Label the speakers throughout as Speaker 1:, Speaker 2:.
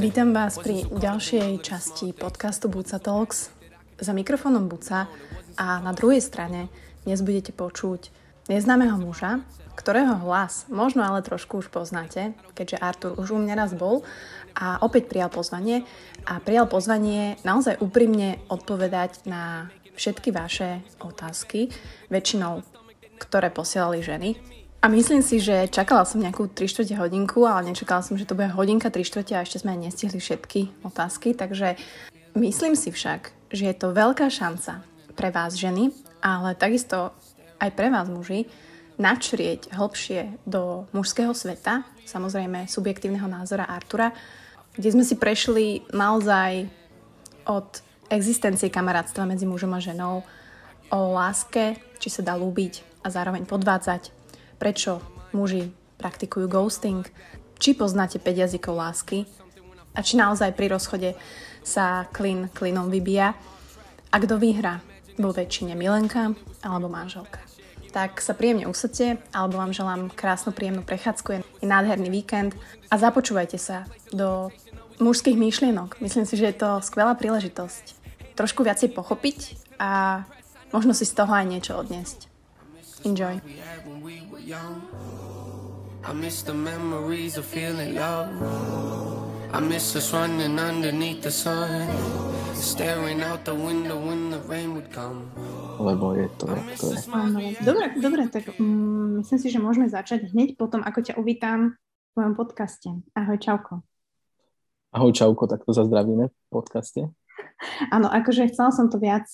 Speaker 1: Vítam vás pri ďalšej časti podcastu Buca Talks. Za mikrofónom Buca a na druhej strane dnes budete počuť neznámeho muža, ktorého hlas možno ale trošku už poznáte, keďže Artur už u mňa raz bol a opäť prijal pozvanie a prijal pozvanie naozaj úprimne odpovedať na všetky vaše otázky, väčšinou ktoré posielali ženy. A myslím si, že čakala som nejakú 3 čtvrte hodinku, ale nečakala som, že to bude hodinka 3 čtvrte a ešte sme aj nestihli všetky otázky, takže myslím si však, že je to veľká šanca pre vás ženy, ale takisto aj pre vás muži, načrieť hlbšie do mužského sveta, samozrejme subjektívneho názora Artura, kde sme si prešli naozaj od existencie kamarátstva medzi mužom a ženou, o láske, či sa dá ľúbiť a zároveň podvádzať, prečo muži praktikujú ghosting, či poznáte 5 jazykov lásky a či naozaj pri rozchode sa klin klinom vybíja a kto vyhrá vo väčšine milenka alebo manželka. Tak sa príjemne usadte, alebo vám želám krásnu príjemnú prechádzku, je nádherný víkend a započúvajte sa do mužských myšlienok. Myslím si, že je to skvelá príležitosť trošku viacej pochopiť a možno si z toho aj niečo odniesť. Enjoy. I miss the memories of feeling love. I miss us running underneath the sun. Staring out the window when the rain would come. Lebo je to, to je. Dobre, dobre, tak mm, myslím si, že môžeme začať hneď potom, ako ťa uvítam v mojom podcaste. Ahoj, čauko.
Speaker 2: Ahoj, čauko, tak to zazdravíme v podcaste.
Speaker 1: Áno, akože chcela som to viac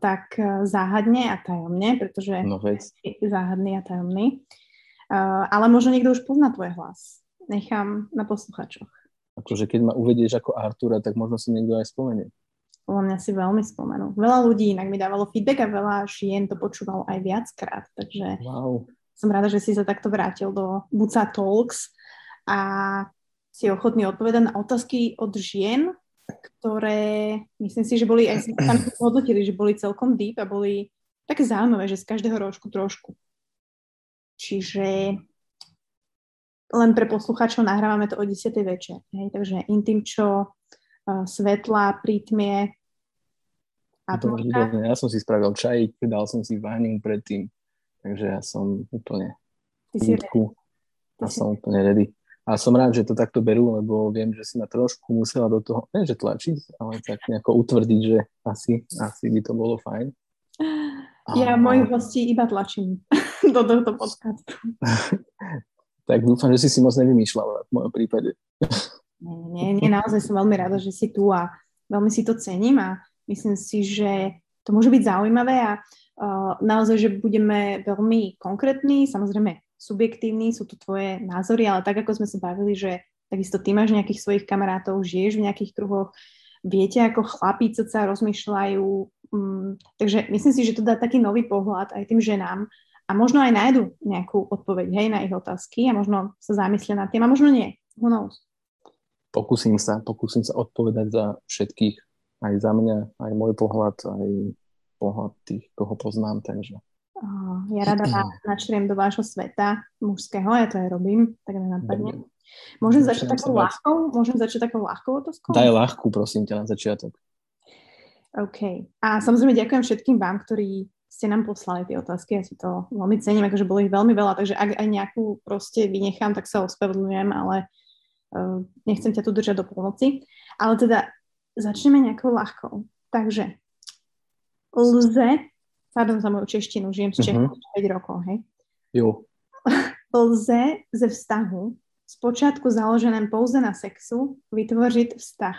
Speaker 1: tak e, záhadne a tajomne, pretože no, je záhadný a tajomný. Uh, ale možno niekto už pozná tvoj hlas. Nechám na posluchačoch.
Speaker 2: Akože keď ma uvedieš ako Artura, tak možno si niekto aj spomenie.
Speaker 1: Podľa mňa si veľmi spomenul. Veľa ľudí inak mi dávalo feedback a veľa žien to počúvalo aj viackrát, takže wow. som rada, že si sa takto vrátil do Buca Talks a si ochotný odpovedať na otázky od žien, ktoré myslím si, že boli aj tam hodnotili, že boli celkom deep a boli také zaujímavé, že z každého rožku trošku. Čiže len pre poslucháčov nahrávame to o 10. večer. Hej? Takže intim, čo uh, svetla, prítmie
Speaker 2: a to Ja som si spravil čajík, dal som si váňu predtým, takže ja som úplne Ty si a som úplne ready. A som rád, že to takto berú, lebo viem, že si ma trošku musela do toho, ne že tlačiť, ale tak nejako utvrdiť, že asi, asi by to bolo fajn.
Speaker 1: Ja a... mojich hostí iba tlačím do tohto podcastu.
Speaker 2: tak dúfam, že si si moc nevymýšľala v mojom prípade.
Speaker 1: nie, nie, naozaj som veľmi rada, že si tu a veľmi si to cením a myslím si, že to môže byť zaujímavé a uh, naozaj, že budeme veľmi konkrétni, samozrejme subjektívny, sú to tvoje názory, ale tak ako sme sa bavili, že takisto ty máš nejakých svojich kamarátov, žiješ v nejakých kruhoch, viete, ako chlapí sa rozmýšľajú. Um, takže myslím si, že to dá taký nový pohľad aj tým ženám a možno aj nájdu nejakú odpoveď hej, na ich otázky a možno sa zamyslia nad tým a možno nie. Who knows?
Speaker 2: Pokúsim sa, pokúsim sa odpovedať za všetkých, aj za mňa, aj môj pohľad, aj pohľad tých, koho poznám, takže
Speaker 1: ja rada načriem do vášho sveta mužského, ja to aj robím, tak napadne. Môžem začať takou ľahkou? Môžem začať takou ľahkou otázkou?
Speaker 2: Daj ľahkú, prosím ťa, na začiatok.
Speaker 1: OK. A samozrejme ďakujem všetkým vám, ktorí ste nám poslali tie otázky, ja si to veľmi cením, akože bolo ich veľmi veľa, takže ak aj nejakú proste vynechám, tak sa ospravedlňujem, ale uh, nechcem ťa tu držať do pomoci. Ale teda začneme nejakou ľahkou. Takže lze pardon za moju češtinu, žijem s Čechom uh-huh. 5 rokov, hej?
Speaker 2: Jo.
Speaker 1: Lze ze vztahu zpočátku založeném pouze na sexu vytvořit vztah?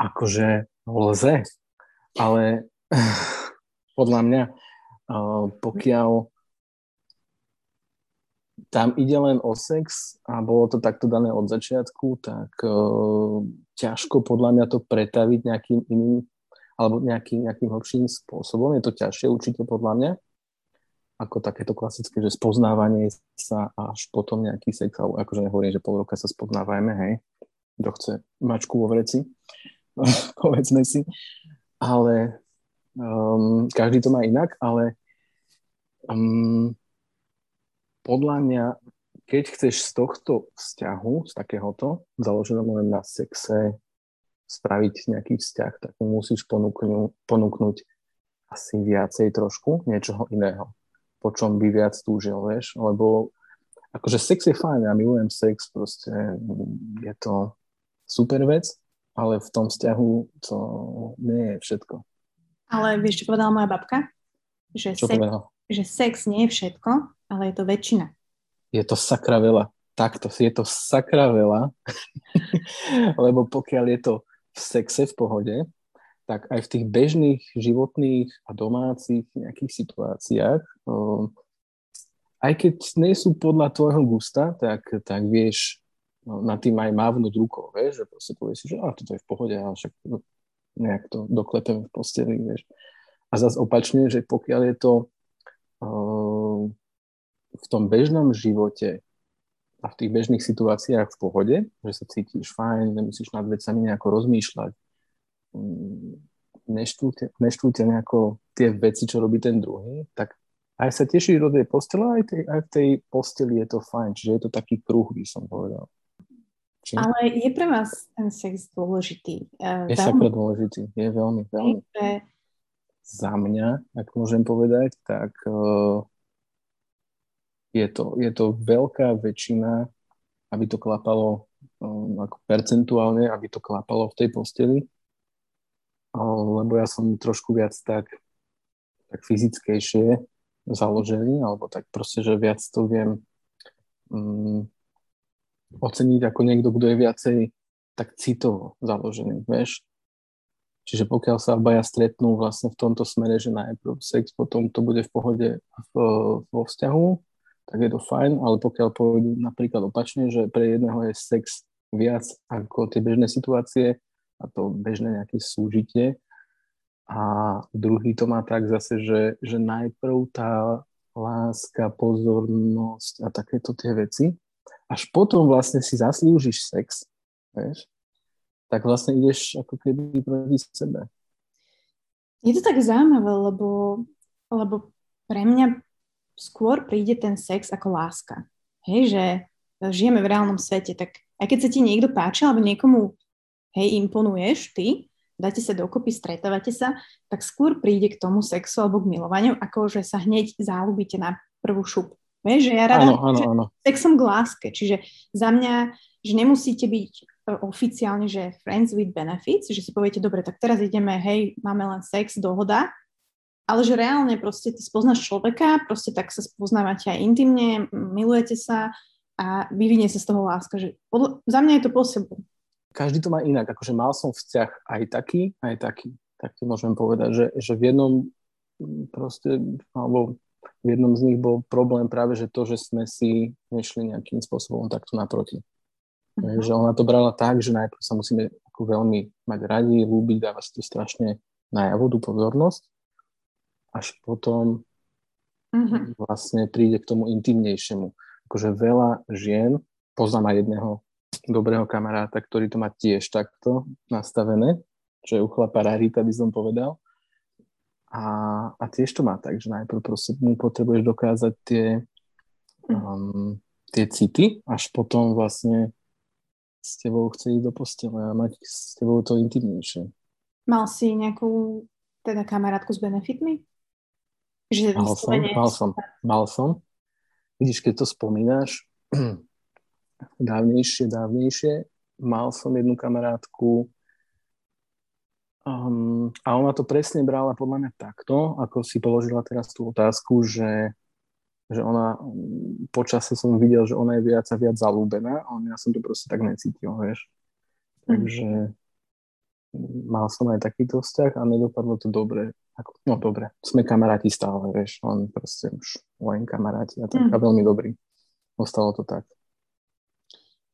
Speaker 2: Akože lze, ale podľa mňa, pokiaľ tam ide len o sex a bolo to takto dané od začiatku, tak uh, ťažko podľa mňa to pretaviť nejakým iným alebo nejaký, nejakým hlbším spôsobom. Je to ťažšie určite podľa mňa, ako takéto klasické, že spoznávanie sa až potom nejaký sex, alebo akože nehovorím, že pol roka sa spoznávajme, hej, kto chce mačku vo vreci, povedzme si, ale um, každý to má inak, ale um, podľa mňa, keď chceš z tohto vzťahu, z takéhoto, založenom len na sexe, spraviť nejaký vzťah, tak mu musíš ponúknuť, ponúknuť asi viacej trošku, niečoho iného, po čom by viac túžil, vieš, lebo akože sex je fajn, ja milujem sex, proste je to super vec, ale v tom vzťahu to nie je všetko.
Speaker 1: Ale vieš, čo povedala moja babka? Že, čo sex, povedala? že sex nie je všetko, ale je to väčšina.
Speaker 2: Je to sakra veľa. Takto, je to sakra veľa, lebo pokiaľ je to v sexe v pohode, tak aj v tých bežných životných a domácich nejakých situáciách, aj keď nie sú podľa tvojho gusta, tak, tak vieš na tým aj mávnuť rukou, vieš, že proste povieš si, že a toto je v pohode, ale však nejak to doklepeme v posteli, vieš. A zase opačne, že pokiaľ je to uh, v tom bežnom živote a v tých bežných situáciách v pohode, že sa cítiš fajn, nemusíš nad vecami nejako rozmýšľať, mm, neštvú ťa nejako tie veci, čo robí ten druhý, tak aj sa teší do tej postele, aj, tej, aj v tej posteli je to fajn, čiže je to taký kruh, by som povedal.
Speaker 1: Či... Ale je pre vás ten sex dôležitý?
Speaker 2: Uh, je veľmi... dôležitý, je veľmi, veľmi. Je... Za mňa, ak môžem povedať, tak uh, je to, je to veľká väčšina, aby to klapalo um, ako percentuálne, aby to klapalo v tej posteli. Uh, lebo ja som trošku viac tak, tak fyzickejšie založený, alebo tak proste, že viac to viem um, oceniť ako niekto, kto je viacej tak citovo založený, vieš. Čiže pokiaľ sa obaja stretnú vlastne v tomto smere, že najprv sex, potom to bude v pohode v, vo vzťahu, tak je to fajn, ale pokiaľ pôjdu napríklad opačne, že pre jedného je sex viac ako tie bežné situácie a to bežné nejaké súžitie a druhý to má tak zase, že, že najprv tá láska, pozornosť a takéto tie veci, až potom vlastne si zaslúžiš sex, vieš, tak vlastne ideš ako keby proti sebe.
Speaker 1: Je to tak zaujímavé, lebo, lebo pre mňa skôr príde ten sex ako láska. Hej, že žijeme v reálnom svete, tak aj keď sa ti niekto páči, alebo niekomu, hej, imponuješ, ty, dáte sa dokopy, stretávate sa, tak skôr príde k tomu sexu alebo k milovaniu, ako že sa hneď zálubíte na prvú šup. Vieš, že ja rada áno, áno, áno. sexom k láske, čiže za mňa, že nemusíte byť e, oficiálne, že friends with benefits, že si poviete, dobre, tak teraz ideme, hej, máme len sex, dohoda, ale že reálne proste ty spoznáš človeka, proste tak sa spoznávate aj intimne, milujete sa a vyvinie sa z toho láska. Že podľa, za mňa je to po
Speaker 2: Každý to má inak, akože mal som vzťah aj taký, aj taký. Tak ti môžem povedať, že, že v jednom proste, alebo v jednom z nich bol problém práve, že to, že sme si nešli nejakým spôsobom takto naproti. Uh-huh. Že ona to brala tak, že najprv sa musíme ako veľmi mať radi, ľúbiť, dávať si to strašne najavo, tú pozornosť až potom mm-hmm. vlastne príde k tomu intimnejšiemu. Akože veľa žien, poznám aj jedného dobrého kamaráta, ktorý to má tiež takto nastavené, čo je u chlapa rarita, by som povedal. A, a tiež to má tak, že najprv proste mu potrebuješ dokázať tie, um, tie city, až potom vlastne s tebou chce ísť do postele a mať s tebou to intimnejšie.
Speaker 1: Mal si nejakú teda kamarátku s benefitmi? Že
Speaker 2: mal, som, mal som, mal som. Vidíš, keď to spomínaš, dávnejšie, dávnejšie, mal som jednu kamarátku um, a ona to presne brala podľa mňa takto, ako si položila teraz tú otázku, že, že ona, počasie som videl, že ona je viac a viac zalúbená a ja som to proste tak necítil, vieš. Mhm. Takže mal som aj takýto vzťah a nedopadlo to dobre. Ako, no dobre, sme kamaráti stále, vieš, len proste už len kamaráti a tak mm. a veľmi dobrý. Ostalo to tak.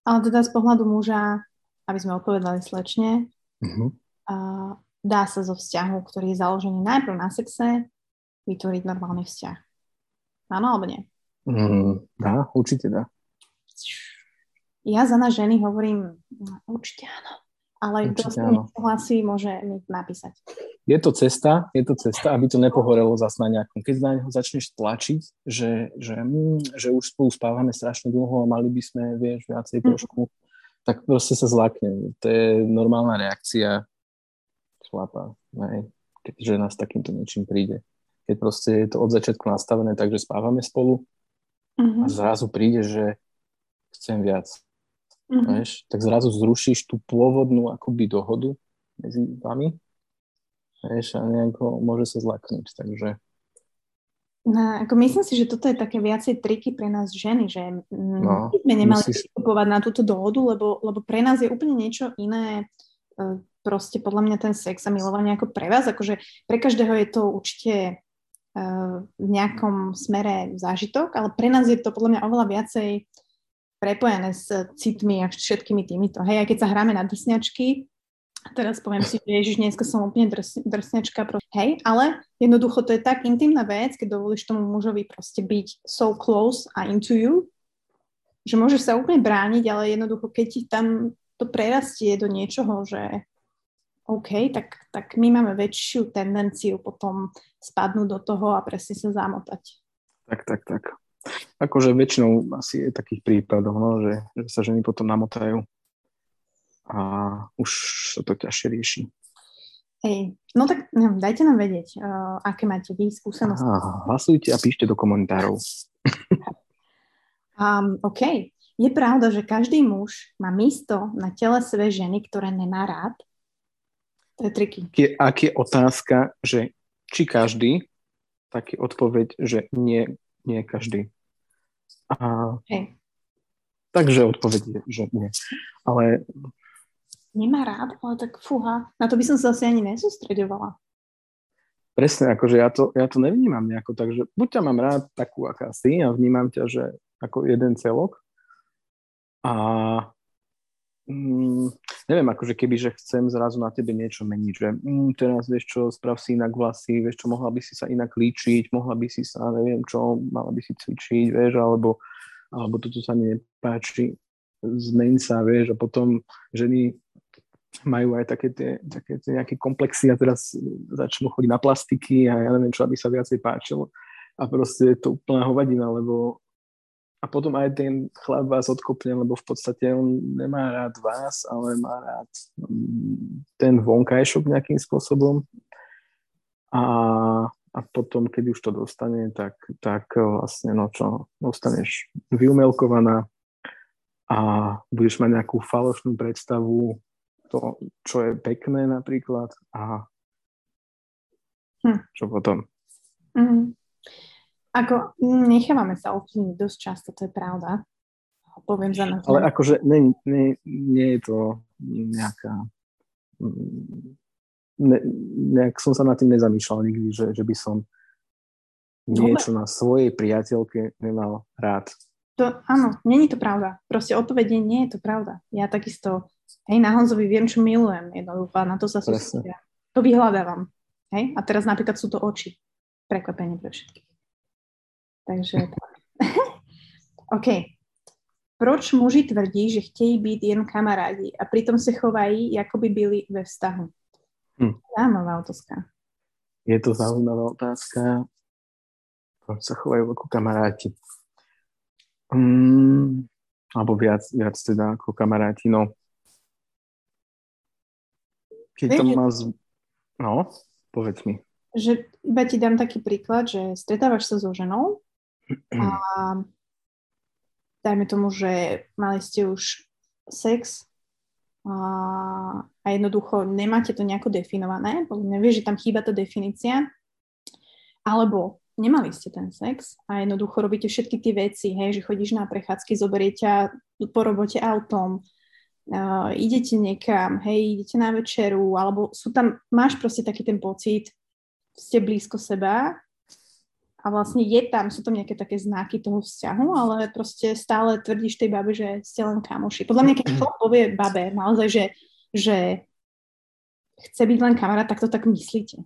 Speaker 1: Ale teda z pohľadu muža, aby sme odpovedali slečne, mm-hmm. uh, dá sa zo vzťahu, ktorý je založený najprv na sexe, vytvoriť normálny vzťah. Áno alebo nie?
Speaker 2: Mm, dá, určite dá.
Speaker 1: Ja za nás ženy hovorím, no, určite áno. Ale kto s tým súhlasí, môže mi napísať.
Speaker 2: je to cesta, je to cesta, aby to nepohorelo zase na nejakom. Keď na neho začneš tlačiť, že, že, mm, že už spolu spávame strašne dlho a mali by sme, vieš, viacej mhm. trošku, tak proste sa zlakne. To je normálna reakcia chlapa, hej, keď žena s takýmto niečím príde. Keď proste je to od začiatku nastavené tak, že spávame spolu uh-huh. a zrazu príde, že chcem viac. Uh-huh. Vieš, tak zrazu zrušíš tú pôvodnú akoby dohodu medzi vami vieš, a nejako môže sa zlaknúť, takže...
Speaker 1: No, ako myslím si, že toto je také viacej triky pre nás ženy, že no, sme nemali musíš... vstupovať na túto dohodu, lebo, lebo pre nás je úplne niečo iné e, proste podľa mňa ten sex a milovanie ako pre vás, akože pre každého je to určite e, v nejakom smere zážitok, ale pre nás je to podľa mňa oveľa viacej prepojené s citmi a všetkými týmito. Hej, aj keď sa hráme na drsňačky, teraz poviem si, že ježiš, dneska som úplne drs, drsňačka, hej, ale jednoducho to je tak intimná vec, keď dovolíš tomu mužovi proste byť so close a into you, že môžeš sa úplne brániť, ale jednoducho, keď ti tam to prerastie do niečoho, že OK, tak, tak my máme väčšiu tendenciu potom spadnúť do toho a presne sa zamotať.
Speaker 2: Tak, tak, tak. Akože väčšinou asi je takých prípadov, no, že, že sa ženy potom namotajú a už sa to ťažšie rieši.
Speaker 1: Hej, no tak no, dajte nám vedieť, uh, aké máte vy skúsenosti.
Speaker 2: Aha, hlasujte a píšte do komentárov.
Speaker 1: um, OK. Je pravda, že každý muž má místo na tele svojej ženy, ktoré nemá rád? To je triky.
Speaker 2: Je, ak je otázka, že či každý, tak je odpoveď, že nie, nie každý. A, hey. Takže odpoveď je, že nie. Ale
Speaker 1: nemá rád, ale tak fúha, na to by som sa asi ani nesústredovala.
Speaker 2: Presne, akože ja to, ja to nevnímam nejako, takže buď ťa mám rád takú, aká si a vnímam ťa, že ako jeden celok a mm, neviem, akože keby, že chcem zrazu na tebe niečo meniť, že mm, teraz vieš čo, sprav si inak vlasy, vieš čo, mohla by si sa inak líčiť, mohla by si sa, neviem čo, mala by si cvičiť, vieš, alebo, alebo toto sa nepáči, zmeň sa, vieš, a potom ženy majú aj také tie, také tie nejaké komplexy a teraz začnú chodiť na plastiky a ja neviem čo, aby sa viacej páčilo. A proste je to úplná hovadina, lebo a potom aj ten chlap vás odkopne, lebo v podstate on nemá rád vás, ale má rád mm, ten vonkajšok nejakým spôsobom. A, a potom, keď už to dostane, tak, tak vlastne, no čo, dostaneš vyumelkovaná a budeš mať nejakú falošnú predstavu to, čo je pekné napríklad a hm. čo potom.
Speaker 1: Mm. Ako nechávame sa ovplyvniť dosť často, to je pravda. Poviem za nás.
Speaker 2: Ale akože nie, nie, nie je to nejaká... Ne, nejak som sa nad tým nezamýšľal nikdy, že, že by som niečo na svojej priateľke nemal rád.
Speaker 1: To, áno, není to pravda. Proste odpovedie nie je to pravda. Ja takisto Hej, na Honzovi viem, čo milujem jednoducho na to sa sústredia. To vyhľadávam. Hej, a teraz napríklad sú to oči. Prekvapenie pre všetkých. Takže OK. Proč muži tvrdí, že chtějí být jen kamarádi a pritom se chovají, jako by byli ve vztahu? Hm. Zaujímavá otázka.
Speaker 2: Je to zaujímavá otázka. Proč sa chovajú ako kamaráti? Mm, alebo viac, viac teda ako kamaráti. No, keď to má... Z... No, povedz mi.
Speaker 1: Že iba ti dám taký príklad, že stretávaš sa so ženou a dajme tomu, že mali ste už sex a, a jednoducho nemáte to nejako definované, nevieš, že tam chýba tá definícia, alebo nemali ste ten sex a jednoducho robíte všetky tie veci, hej, že chodíš na prechádzky, zoberie ťa po robote autom, uh, idete niekam, hej, idete na večeru, alebo sú tam, máš proste taký ten pocit, ste blízko seba a vlastne je tam, sú tam nejaké také znaky toho vzťahu, ale proste stále tvrdíš tej babe, že ste len kamoši. Podľa mňa, keď chlap povie babe naozaj, že, že chce byť len kamarát, tak to tak myslíte.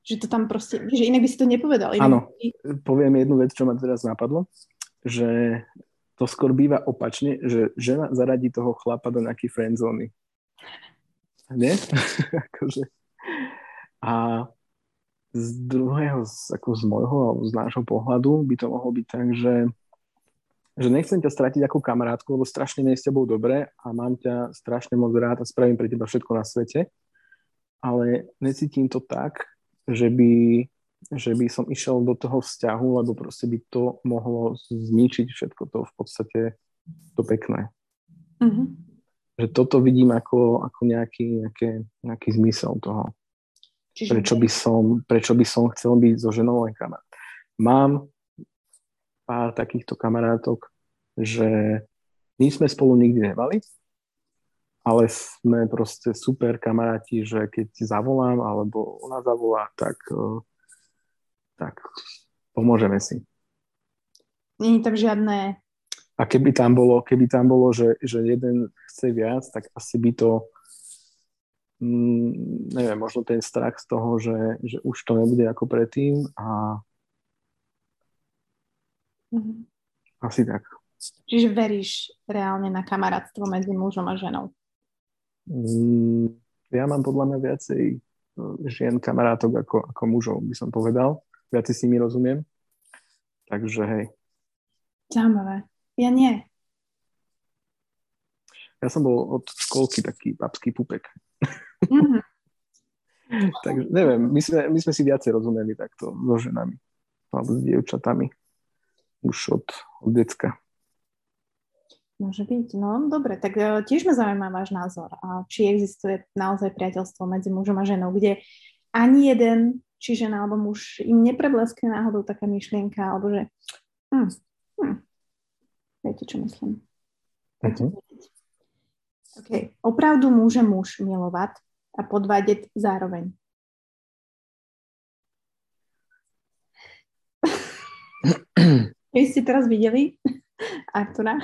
Speaker 1: Že to tam proste, že inak by si to nepovedal.
Speaker 2: Áno, poviem jednu vec, čo ma teraz napadlo, že to skôr býva opačne, že žena zaradí toho chlapa do nejakej friendzóny. Nie? akože, A z druhého, ako z môjho alebo z nášho pohľadu by to mohlo byť tak, že, že nechcem ťa stratiť ako kamarátku, lebo strašne nie s tebou dobre a mám ťa strašne moc rád a spravím pre teba všetko na svete, ale necítim to tak, že by, že by som išiel do toho vzťahu, lebo proste by to mohlo zničiť všetko to v podstate to pekné. Mm-hmm. Že toto vidím ako, ako nejaký, nejaký, nejaký zmysel toho. Čiže... Prečo, by som, prečo by som chcel byť so ženou kamarát. Mám pár takýchto kamarátok, že my sme spolu nikdy nemali, ale sme proste super kamaráti, že keď ti zavolám alebo ona zavolá, tak, eh, tak pomôžeme si.
Speaker 1: Není tam žiadne
Speaker 2: a keby tam bolo, keby tam bolo že, že jeden chce viac, tak asi by to neviem, možno ten strach z toho, že, že už to nebude ako predtým a mm-hmm. asi tak.
Speaker 1: Čiže veríš reálne na kamarátstvo medzi mužom a ženou?
Speaker 2: Mm, ja mám podľa mňa viacej e, žien kamarátok ako, ako mužov, by som povedal. Viacej si mi rozumiem. Takže hej.
Speaker 1: Zaujímavé. Ja nie.
Speaker 2: Ja som bol od školky taký babský pupek. Mm-hmm. Takže neviem, my sme, my sme si viacej rozumeli takto so ženami alebo s dievčatami už od, od decka.
Speaker 1: Môže byť, no dobre, tak uh, tiež ma zaujíma váš názor. A či existuje naozaj priateľstvo medzi mužom a ženou, kde ani jeden, či žena alebo muž, im neprebleskne náhodou taká myšlienka, alebo že hm, hm, Viete, čo myslím? Uh-huh. OK. Opravdu môže muž milovať a podvádeť zároveň. Vy ste teraz videli Artura?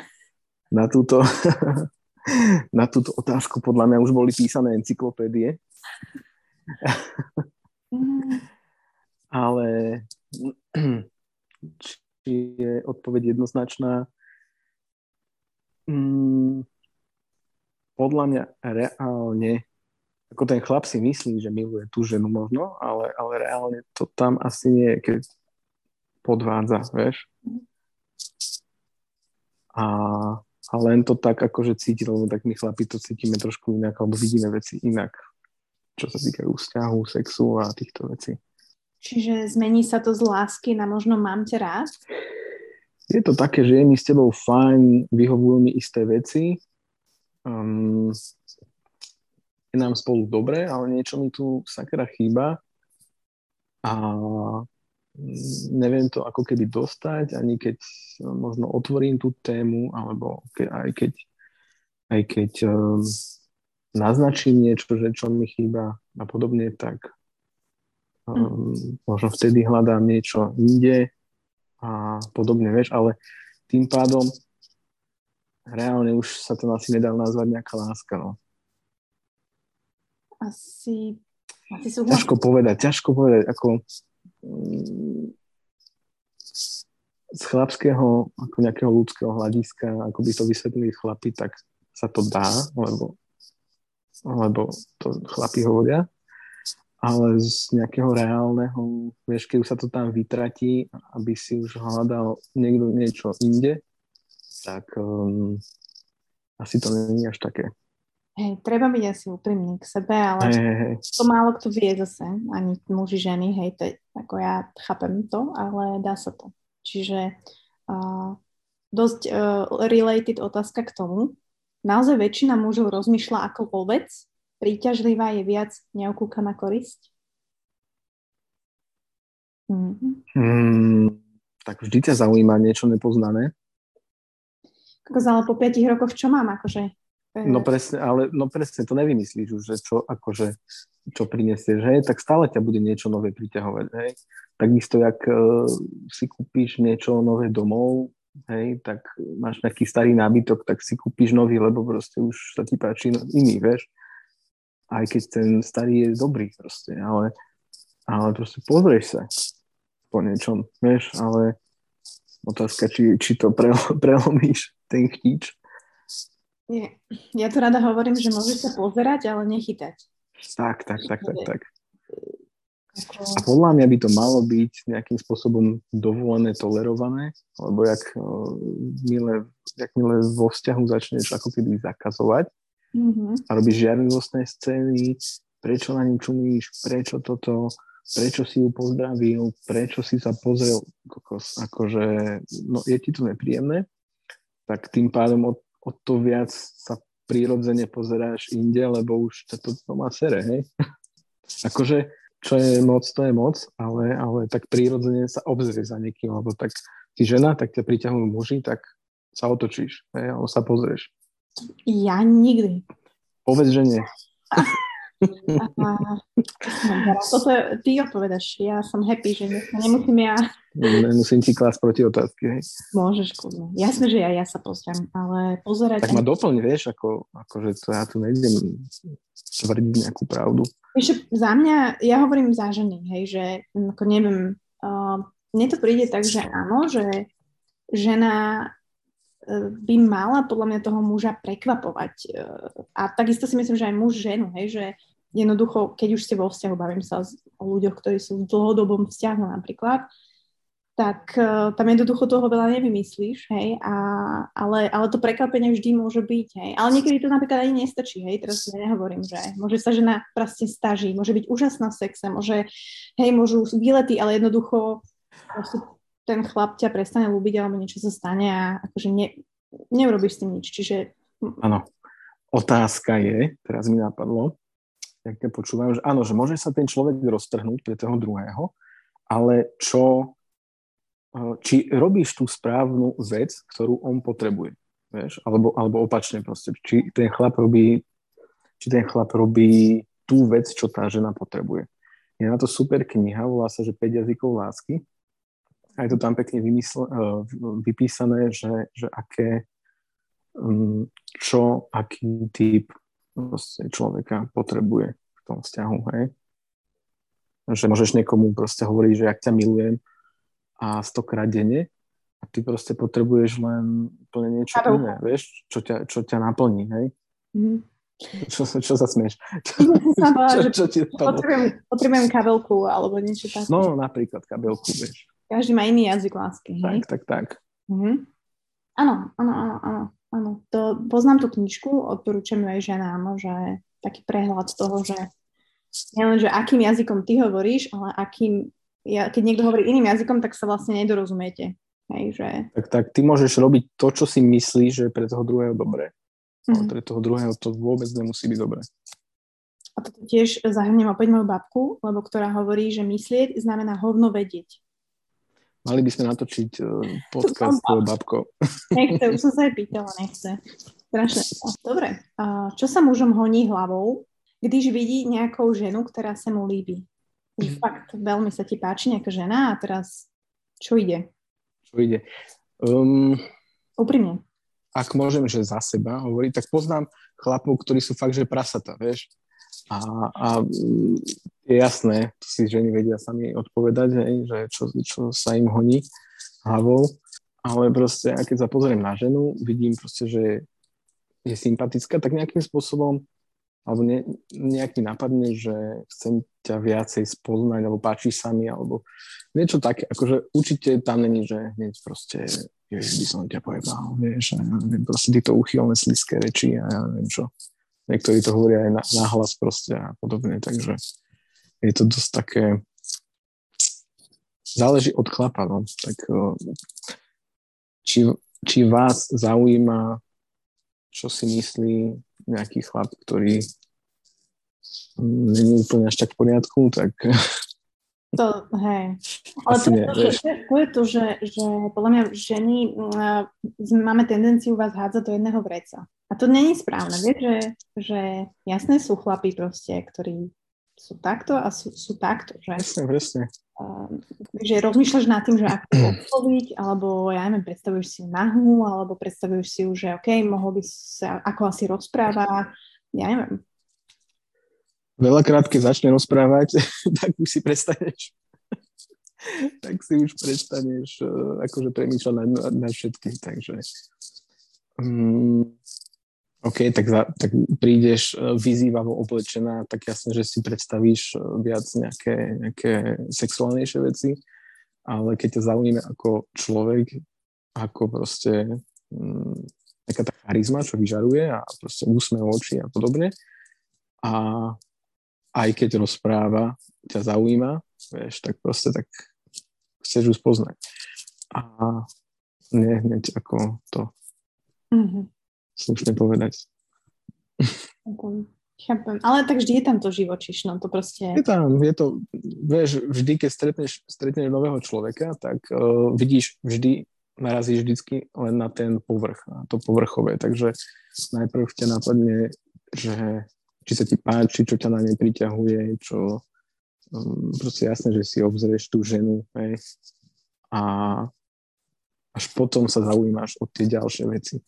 Speaker 2: Na túto, na túto otázku podľa mňa už boli písané encyklopédie. Mm. Ale či je odpoveď jednoznačná, Mm, podľa mňa reálne, ako ten chlap si myslí, že miluje tú ženu možno, ale, ale reálne to tam asi nie je, keď podvádza, vieš. A, a len to tak akože cíti, lebo tak my chlapi to cítime trošku inak, alebo vidíme veci inak, čo sa týka vzťahu, sexu a týchto vecí.
Speaker 1: Čiže zmení sa to z lásky na možno mám ťa rád?
Speaker 2: je to také, že je mi s tebou fajn, vyhovujú mi isté veci, um, nám spolu dobre, ale niečo mi tu sakra chýba a neviem to ako keby dostať, ani keď možno otvorím tú tému, alebo ke, aj keď, aj keď um, naznačím niečo, že čo mi chýba a podobne, tak um, možno vtedy hľadám niečo inde, a podobne, vieš, ale tým pádom reálne už sa to asi nedá nazvať nejaká láska, no.
Speaker 1: Asi, asi sú...
Speaker 2: Ťažko povedať, ťažko povedať, ako mm, z chlapského, ako nejakého ľudského hľadiska, ako by to vysvetlili chlapi, tak sa to dá, lebo, lebo to chlapi hovoria ale z nejakého reálneho, vieš, keď už sa to tam vytratí, aby si už hľadal niekto niečo inde, tak um, asi to není až také.
Speaker 1: Hej, treba byť asi úprimný k sebe, ale hej, hej, to málo kto vie zase, ani muži, ženy, hej, to je, ako ja chápem to, ale dá sa to. Čiže uh, dosť uh, related otázka k tomu. Naozaj väčšina mužov rozmýšľa ako vôbec príťažlivá je viac neokúkaná korisť?
Speaker 2: Mm-hmm. Mm, tak vždy ťa zaujíma niečo nepoznané.
Speaker 1: Ale po 5 rokoch čo mám akože?
Speaker 2: No presne, ale no presne, to nevymyslíš už, že čo, akože, čo prinesieš, hej, tak stále ťa bude niečo nové priťahovať, hej. Takisto, jak uh, si kúpiš niečo nové domov, hej, tak máš nejaký starý nábytok, tak si kúpiš nový, lebo proste už sa ti páči iný, vieš? Aj keď ten starý je dobrý proste, ale, ale proste pozrieš sa po niečom, vieš, ale otázka, či, či to pre, prelomíš, ten chtíč.
Speaker 1: Nie. Ja to rada hovorím, že môžeš sa pozerať, ale nechytať.
Speaker 2: Tak, tak, tak, tak, tak. A podľa mňa by to malo byť nejakým spôsobom dovolené, tolerované, lebo jak, milé, jak milé vo vzťahu začneš ako keby zakazovať mm-hmm. a robíš žiarlivostné scény, prečo na ním čumíš, prečo toto, prečo si ju pozdravil, prečo si sa pozrel, kokos, akože, no je ti to nepríjemné, tak tým pádom o, o to viac sa prirodzene pozeráš inde, lebo už to doma sere, hej? akože čo je moc, to je moc, ale, ale tak prírodzene sa obzrie za niekým, lebo tak si žena, tak ťa priťahujú muži, tak sa otočíš, hej, alebo sa pozrieš.
Speaker 1: Ja nikdy.
Speaker 2: Povedz, že nie.
Speaker 1: toto ty odpovedaš. Ja som happy, že nemusím ja...
Speaker 2: Nemusím ti klásť proti otázky, hej.
Speaker 1: Môžeš, kľudne. Jasné, že ja, ja sa pozriem, ale pozerať...
Speaker 2: Tak ma doplň, vieš, ako, že to ja tu nejdem tvrdiť nejakú pravdu.
Speaker 1: Ešte za mňa, ja hovorím za ženy, hej, že ako neviem, uh, mne to príde tak, že áno, že žena uh, by mala podľa mňa toho muža prekvapovať. Uh, a takisto si myslím, že aj muž ženu, hej, že jednoducho, keď už ste vo vzťahu, bavím sa o ľuďoch, ktorí sú v dlhodobom vzťahu napríklad, tak uh, tam jednoducho toho veľa nevymyslíš, hej, a, ale, ale to prekvapenie vždy môže byť, hej. Ale niekedy to napríklad ani nestačí, hej, teraz ja nehovorím, že môže sa žena proste staží, môže byť úžasná v sexe, môže, hej, môžu výlety, ale jednoducho ten chlap ťa prestane ľúbiť alebo niečo sa stane a akože ne, neurobíš s tým nič, čiže...
Speaker 2: Áno, otázka je, teraz mi napadlo, ťa počúvam, že áno, že môže sa ten človek roztrhnúť pre toho druhého, ale čo či robíš tú správnu vec, ktorú on potrebuje. Vieš? Alebo, alebo opačne proste. Či ten chlap robí či ten chlap robí tú vec, čo tá žena potrebuje. Je na to super kniha, volá sa, že 5 jazykov lásky. A je to tam pekne vymysle, vypísané, že, že aké, mm, čo, aký typ človeka potrebuje v tom vzťahu. Hej? Že môžeš niekomu proste hovoriť, že ak ťa milujem, a stokrát denne a ty proste potrebuješ len úplne niečo Kabelku. iné, vieš, čo ťa, čo ťa naplní, hej? Mm. Čo, čo sa smieš? Čo,
Speaker 1: čo, čo, ti potrebujem, potrebujem kabelku alebo niečo také.
Speaker 2: No, napríklad kabelku, vieš.
Speaker 1: Každý má iný jazyk lásky, hej?
Speaker 2: Tak, tak, tak.
Speaker 1: Mm-hmm. Áno, áno, áno, áno, áno. To, poznám tú knižku, odporúčam ju aj ženám, že taký prehľad toho, že nielen, že akým jazykom ty hovoríš, ale akým ja, keď niekto hovorí iným jazykom, tak sa vlastne nedorozumiete. Hej, že...
Speaker 2: tak, tak ty môžeš robiť to, čo si myslíš, že je pre toho druhého dobré. Mm. Ale mhm. pre toho druhého to vôbec nemusí byť dobré.
Speaker 1: A to tiež zahrnem opäť moju babku, lebo ktorá hovorí, že myslieť znamená hovno vedieť.
Speaker 2: Mali by sme natočiť uh, podcast s babkou.
Speaker 1: Nechce, už som sa aj pýtala, nechce. Strašne. Dobre, čo sa mužom honí hlavou, když vidí nejakou ženu, ktorá sa mu líbi? Že fakt veľmi sa ti páči nejaká žena a teraz čo ide?
Speaker 2: Čo ide? Um,
Speaker 1: Úprimne.
Speaker 2: Ak môžem, že za seba hovoriť, tak poznám chlapov, ktorí sú fakt, že prasata, vieš. A, a je jasné, to si ženy vedia sami odpovedať, hej, že čo, čo sa im honí hlavou. Ale proste, a keď sa pozriem na ženu, vidím proste, že je sympatická, tak nejakým spôsobom alebo ne, nejak mi napadne, že chcem ťa viacej spoznať, alebo páči sa mi, alebo niečo také. Akože určite tam není, že hneď proste by som ťa povedal, vieš, a ja neviem, proste tieto uchylné sliské reči a ja neviem čo. Niektorí to hovoria aj na, na hlas proste a podobne, takže je to dosť také záleží od chlapa, no. Tak či, či vás zaujíma, čo si myslí nejaký chlap, ktorý není úplne až tak v poriadku, tak...
Speaker 1: To, hej. Ale to, nie, to, to je to, že, že podľa mňa ženy uh, máme tendenciu vás hádzať do jedného vreca. A to není správne, vieš, že, že jasné sú chlapí proste, ktorí sú takto a sú, sú takto, že...
Speaker 2: Presne, presne.
Speaker 1: Uh, že rozmýšľaš nad tým, že ako osloviť, alebo ja neviem, predstavuješ si ju nahú, alebo predstavuješ si ju, že OK, mohol by sa, ako asi rozpráva, ja neviem,
Speaker 2: veľakrát, keď začne rozprávať, tak už si prestaneš tak si už prestaneš uh, akože premýšľať nad, nad všetkým, takže um, OK, tak, za, tak prídeš e, vyzývavo oblečená, tak jasne, že si predstavíš e, viac nejaké, nejaké sexuálnejšie veci, ale keď ťa zaujíma ako človek, ako proste mm, taká tá charizma, čo vyžaruje a proste úsmev oči a podobne. A aj keď rozpráva, ťa zaujíma, vieš, tak proste tak chceš ju spoznať. A nie hneď ako to. Mm-hmm slušne povedať.
Speaker 1: Chápem. Ale tak vždy je tam to živočišno, to proste...
Speaker 2: Je tam, je to, vieš, vždy, keď stretneš, stretneš nového človeka, tak uh, vidíš vždy, narazíš vždycky len na ten povrch, na to povrchové, takže najprv ťa napadne, že či sa ti páči, čo ťa na nej priťahuje, čo um, proste jasné, že si obzrieš tú ženu, hej, a až potom sa zaujímaš o tie ďalšie veci.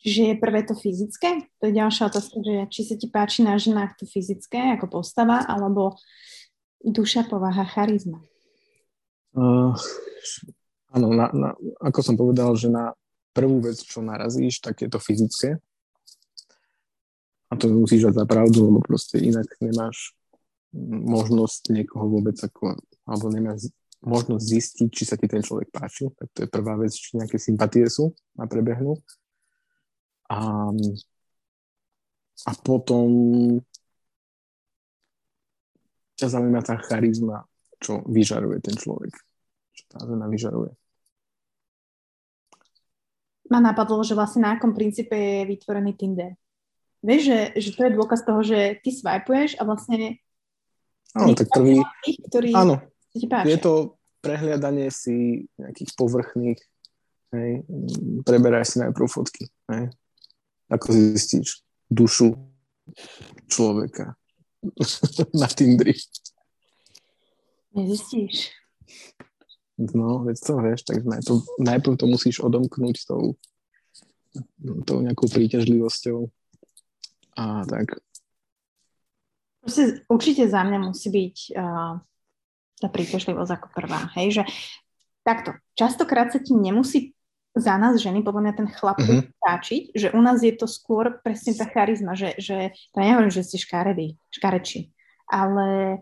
Speaker 1: Čiže je prvé to fyzické? To je ďalšia otázka, že či sa ti páči na ženách to fyzické ako postava, alebo duša, povaha, charizma?
Speaker 2: Uh, áno, na, na, ako som povedal, že na prvú vec, čo narazíš, tak je to fyzické. A to musíš dať za pravdu, lebo proste inak nemáš možnosť niekoho vôbec ako, alebo nemáš možnosť zistiť, či sa ti ten človek páči. Tak to je prvá vec, či nejaké sympatie sú na prebehnú. A, a potom ťa zaujíma tá charizma, čo vyžaruje ten človek. Čo tá žena vyžaruje.
Speaker 1: Ma napadlo, že vlastne na akom princípe je vytvorený Tinder. Vieš, že, že to je dôkaz toho, že ty swipuješ a vlastne
Speaker 2: Áno, tak prvý...
Speaker 1: Tých, ktorí
Speaker 2: áno, je to prehliadanie si nejakých povrchných, hej, preberaj si najprv fotky, hej, ako zistíš dušu človeka na Tindri?
Speaker 1: Nezistíš.
Speaker 2: No, veď to vieš, tak najprv, najprv to musíš odomknúť tou, tou nejakou príťažlivosťou. A tak.
Speaker 1: Proste, určite za mňa musí byť uh, tá príťažlivosť ako prvá. Hej, že takto, častokrát sa ti nemusí za nás ženy, podľa mňa ten chlap mm-hmm. stáčiť, že u nás je to skôr presne tá charizma, že, že to nehovorím, že ste škaredí, škareči, ale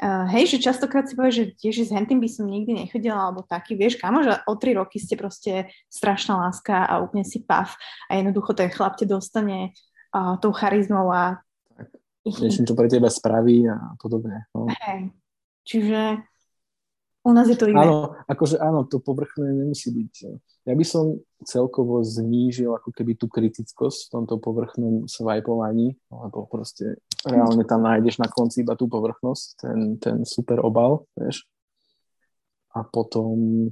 Speaker 1: uh, hej, že častokrát si povie, že tiež s hentým by som nikdy nechodila, alebo taký, vieš, kamo, že o tri roky ste proste strašná láska a úplne si pav a jednoducho ten chlap te dostane uh, tou charizmou a
Speaker 2: niečím, čo pre teba spraví a podobne. No.
Speaker 1: Hej, čiže u nás je to iné.
Speaker 2: Áno, akože áno, to povrchné nemusí byť. Ja by som celkovo znížil ako keby tú kritickosť v tomto povrchnom swipovaní, lebo proste reálne tam nájdeš na konci iba tú povrchnosť, ten, ten super obal, vieš. A potom,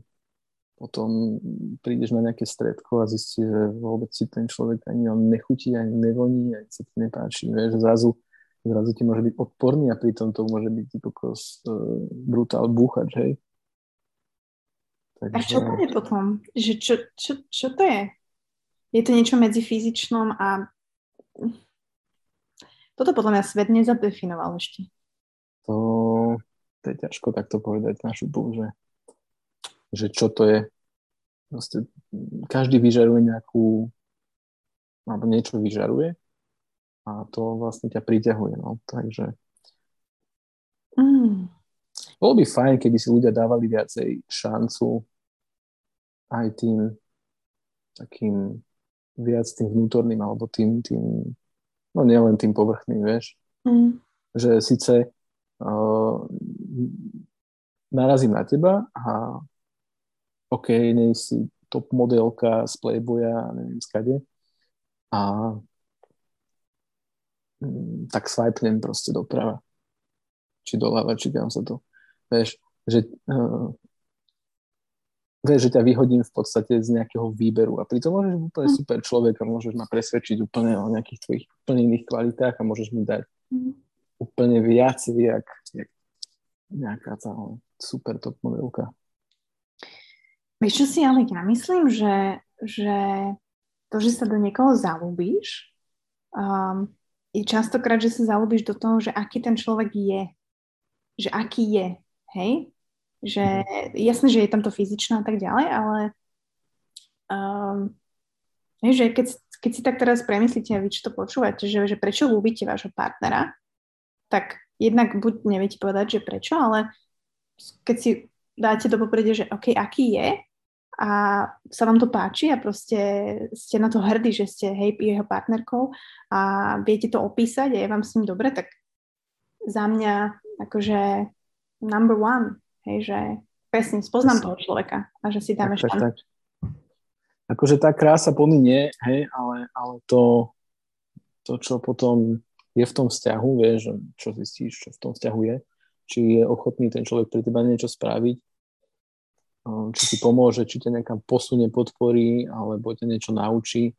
Speaker 2: potom prídeš na nejaké stredko a zistíš, že vôbec si ten človek ani on nechutí, ani nevoní, ani sa ti nepáči, vieš. Zrazu, zrazu ti môže byť odporný a pritom to môže byť kokos uh, brutál búchač, hej.
Speaker 1: Takže... A čo to je potom? Že čo, čo, čo to je? Je to niečo medzi fyzičnom a... Toto podľa mňa svet nezadefinoval ešte.
Speaker 2: To, to je ťažko takto povedať na šupu, že, že čo to je. Proste, každý vyžaruje nejakú alebo niečo vyžaruje a to vlastne ťa priťahuje. No. Takže mm. Bolo by fajn, keby si ľudia dávali viacej šancu aj tým takým viac tým vnútorným, alebo tým, tým no nielen tým povrchným, vieš. Mm. Že síce uh, narazím na teba a OK, nej si top modelka z Playboya, neviem skade. A mm, tak swipnem proste doprava. Či doľava, či kam sa to Vieš, že, uh, vieš, že ťa vyhodím v podstate z nejakého výberu a pritom môžeš byť úplne hm. super človek a môžeš ma presvedčiť úplne o nejakých tvojich úplne iných kvalitách a môžeš mi dať mm. úplne viac, jak, jak nejaká tá super top modelka.
Speaker 1: Vieš, čo si ale ja myslím, že, že to, že sa do niekoho zalúbíš, um, je častokrát, že sa zalúbíš do toho, že aký ten človek je. Že aký je hej? Že mhm. jasné, že je tam to fyzičné a tak ďalej, ale um, hej, že keď, keď si tak teraz premyslíte a vy, čo to počúvate, že, že prečo ľúbite vášho partnera, tak jednak buď neviete povedať, že prečo, ale keď si dáte do popredia, že OK, aký je a sa vám to páči a proste ste na to hrdí, že ste hej, jeho partnerkou a viete to opísať a je vám s ním dobre, tak za mňa akože number one, hej, že presne spoznám toho človeka a že si dáme tak, tak, tak.
Speaker 2: Akože tá krása pominie, hej, ale, ale to, to, čo potom je v tom vzťahu, vieš, čo zistíš, čo v tom vzťahu je, či je ochotný ten človek pre teba niečo spraviť, či ti pomôže, či ťa nejaká posunie, podporí, alebo ťa niečo naučí,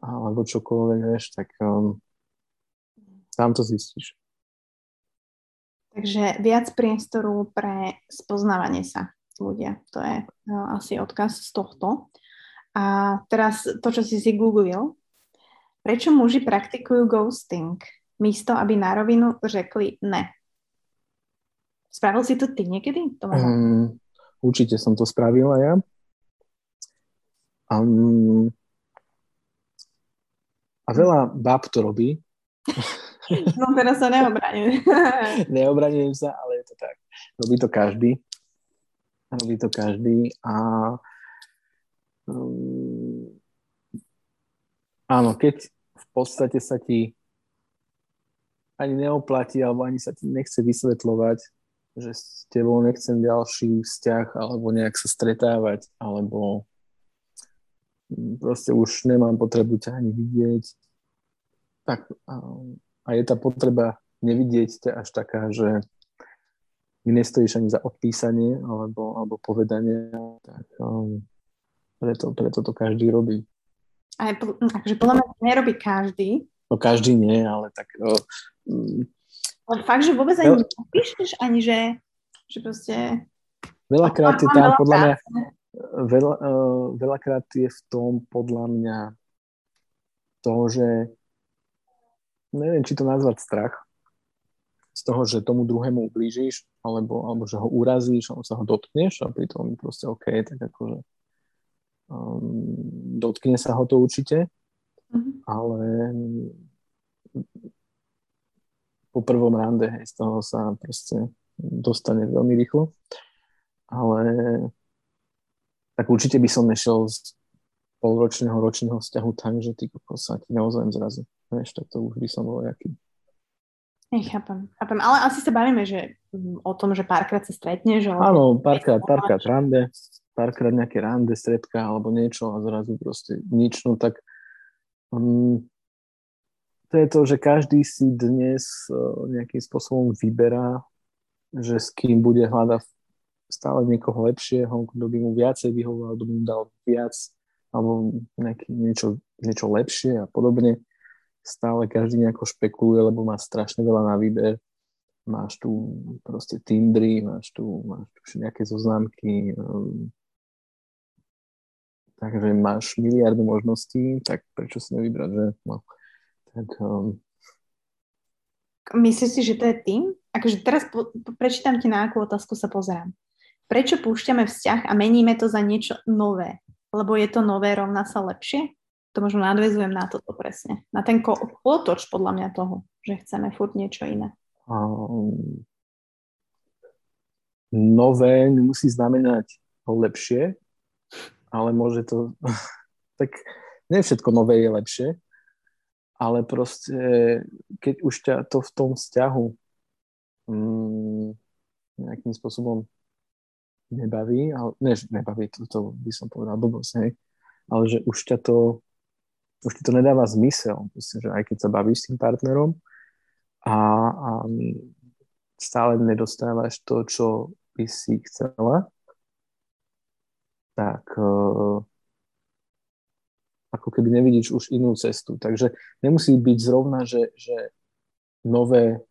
Speaker 2: alebo čokoľvek, vieš, tak um, tam to zistíš.
Speaker 1: Takže viac priestoru pre spoznávanie sa ľudia. To je uh, asi odkaz z tohto. A teraz to, čo si si googlil. Prečo muži praktikujú ghosting? Místo, aby na rovinu řekli ne. Spravil si to ty niekedy? To
Speaker 2: um, určite som to spravil aj ja. Um, a veľa báb to robí.
Speaker 1: No teraz sa neobraňujem.
Speaker 2: neobraňujem sa, ale je to tak. Robí to každý. Robí to každý a um, áno, keď v podstate sa ti ani neoplatí, alebo ani sa ti nechce vysvetľovať, že s tebou nechcem ďalší vzťah alebo nejak sa stretávať alebo proste už nemám potrebu ťa ani vidieť. Tak a je tá potreba nevidieť ťa až taká, že nestojíš ani za odpísanie alebo, alebo povedanie, tak um, preto, preto to každý robí.
Speaker 1: A je, akože podľa mňa nerobí každý.
Speaker 2: No každý nie, ale tak
Speaker 1: um, ale fakt, že vôbec ani nepíšeš, ani že, že proste...
Speaker 2: Veľakrát je tam, podľa mňa, veľa, uh, veľakrát je v tom, podľa mňa, to, že neviem, či to nazvať strach, z toho, že tomu druhému ublížiš, alebo, alebo že ho urazíš, alebo sa ho dotkneš a pritom proste OK, tak akože um, dotkne sa ho to určite, mm-hmm. ale po prvom rande, hej, z toho sa proste dostane veľmi rýchlo. Ale tak určite by som nešiel z polročného, ročného vzťahu tak, že ty kokos sa ti naozaj zrazu. Vieš, tak to už by som bol jaký.
Speaker 1: Nechápam, chápem. Ale asi sa bavíme, že mm, o tom, že párkrát sa stretneš. Alebo...
Speaker 2: Áno, párkrát, párkrát rande, párkrát nejaké rande, stredka alebo niečo a zrazu proste nič, no tak um, to je to, že každý si dnes e, nejakým spôsobom vyberá, že s kým bude hľadať stále niekoho lepšieho, kto by mu viacej vyhovoval, kto by mu dal viac, alebo nejaký, niečo, niečo lepšie a podobne. Stále každý nejako špekuluje, lebo má strašne veľa na výber. Máš tu proste Tindry, máš tu, máš tu nejaké zoznámky, um, takže máš miliardu možností, tak prečo si nevybrať, že? No. Tak, um...
Speaker 1: Myslíš si, že to je tým? Akože teraz po, prečítam ti, na akú otázku sa pozerám. Prečo púšťame vzťah a meníme to za niečo nové? Lebo je to nové, rovná sa lepšie? To možno nadvezujem na toto presne. Na ten kolotoč podľa mňa toho, že chceme furt niečo iné. Um,
Speaker 2: nové nemusí znamenať lepšie, ale môže to... tak nie všetko nové je lepšie, ale proste, keď už ťa to v tom vzťahu mm, nejakým spôsobom nebaví, ale, ne, nebaví, to, to by som povedal blbosť, hej, ale že už ťa to, už ti to nedáva zmysel, proste, že aj keď sa bavíš s tým partnerom a, a stále nedostávaš to, čo by si chcela, tak uh, ako keby nevidíš už inú cestu. Takže nemusí byť zrovna, že, že nové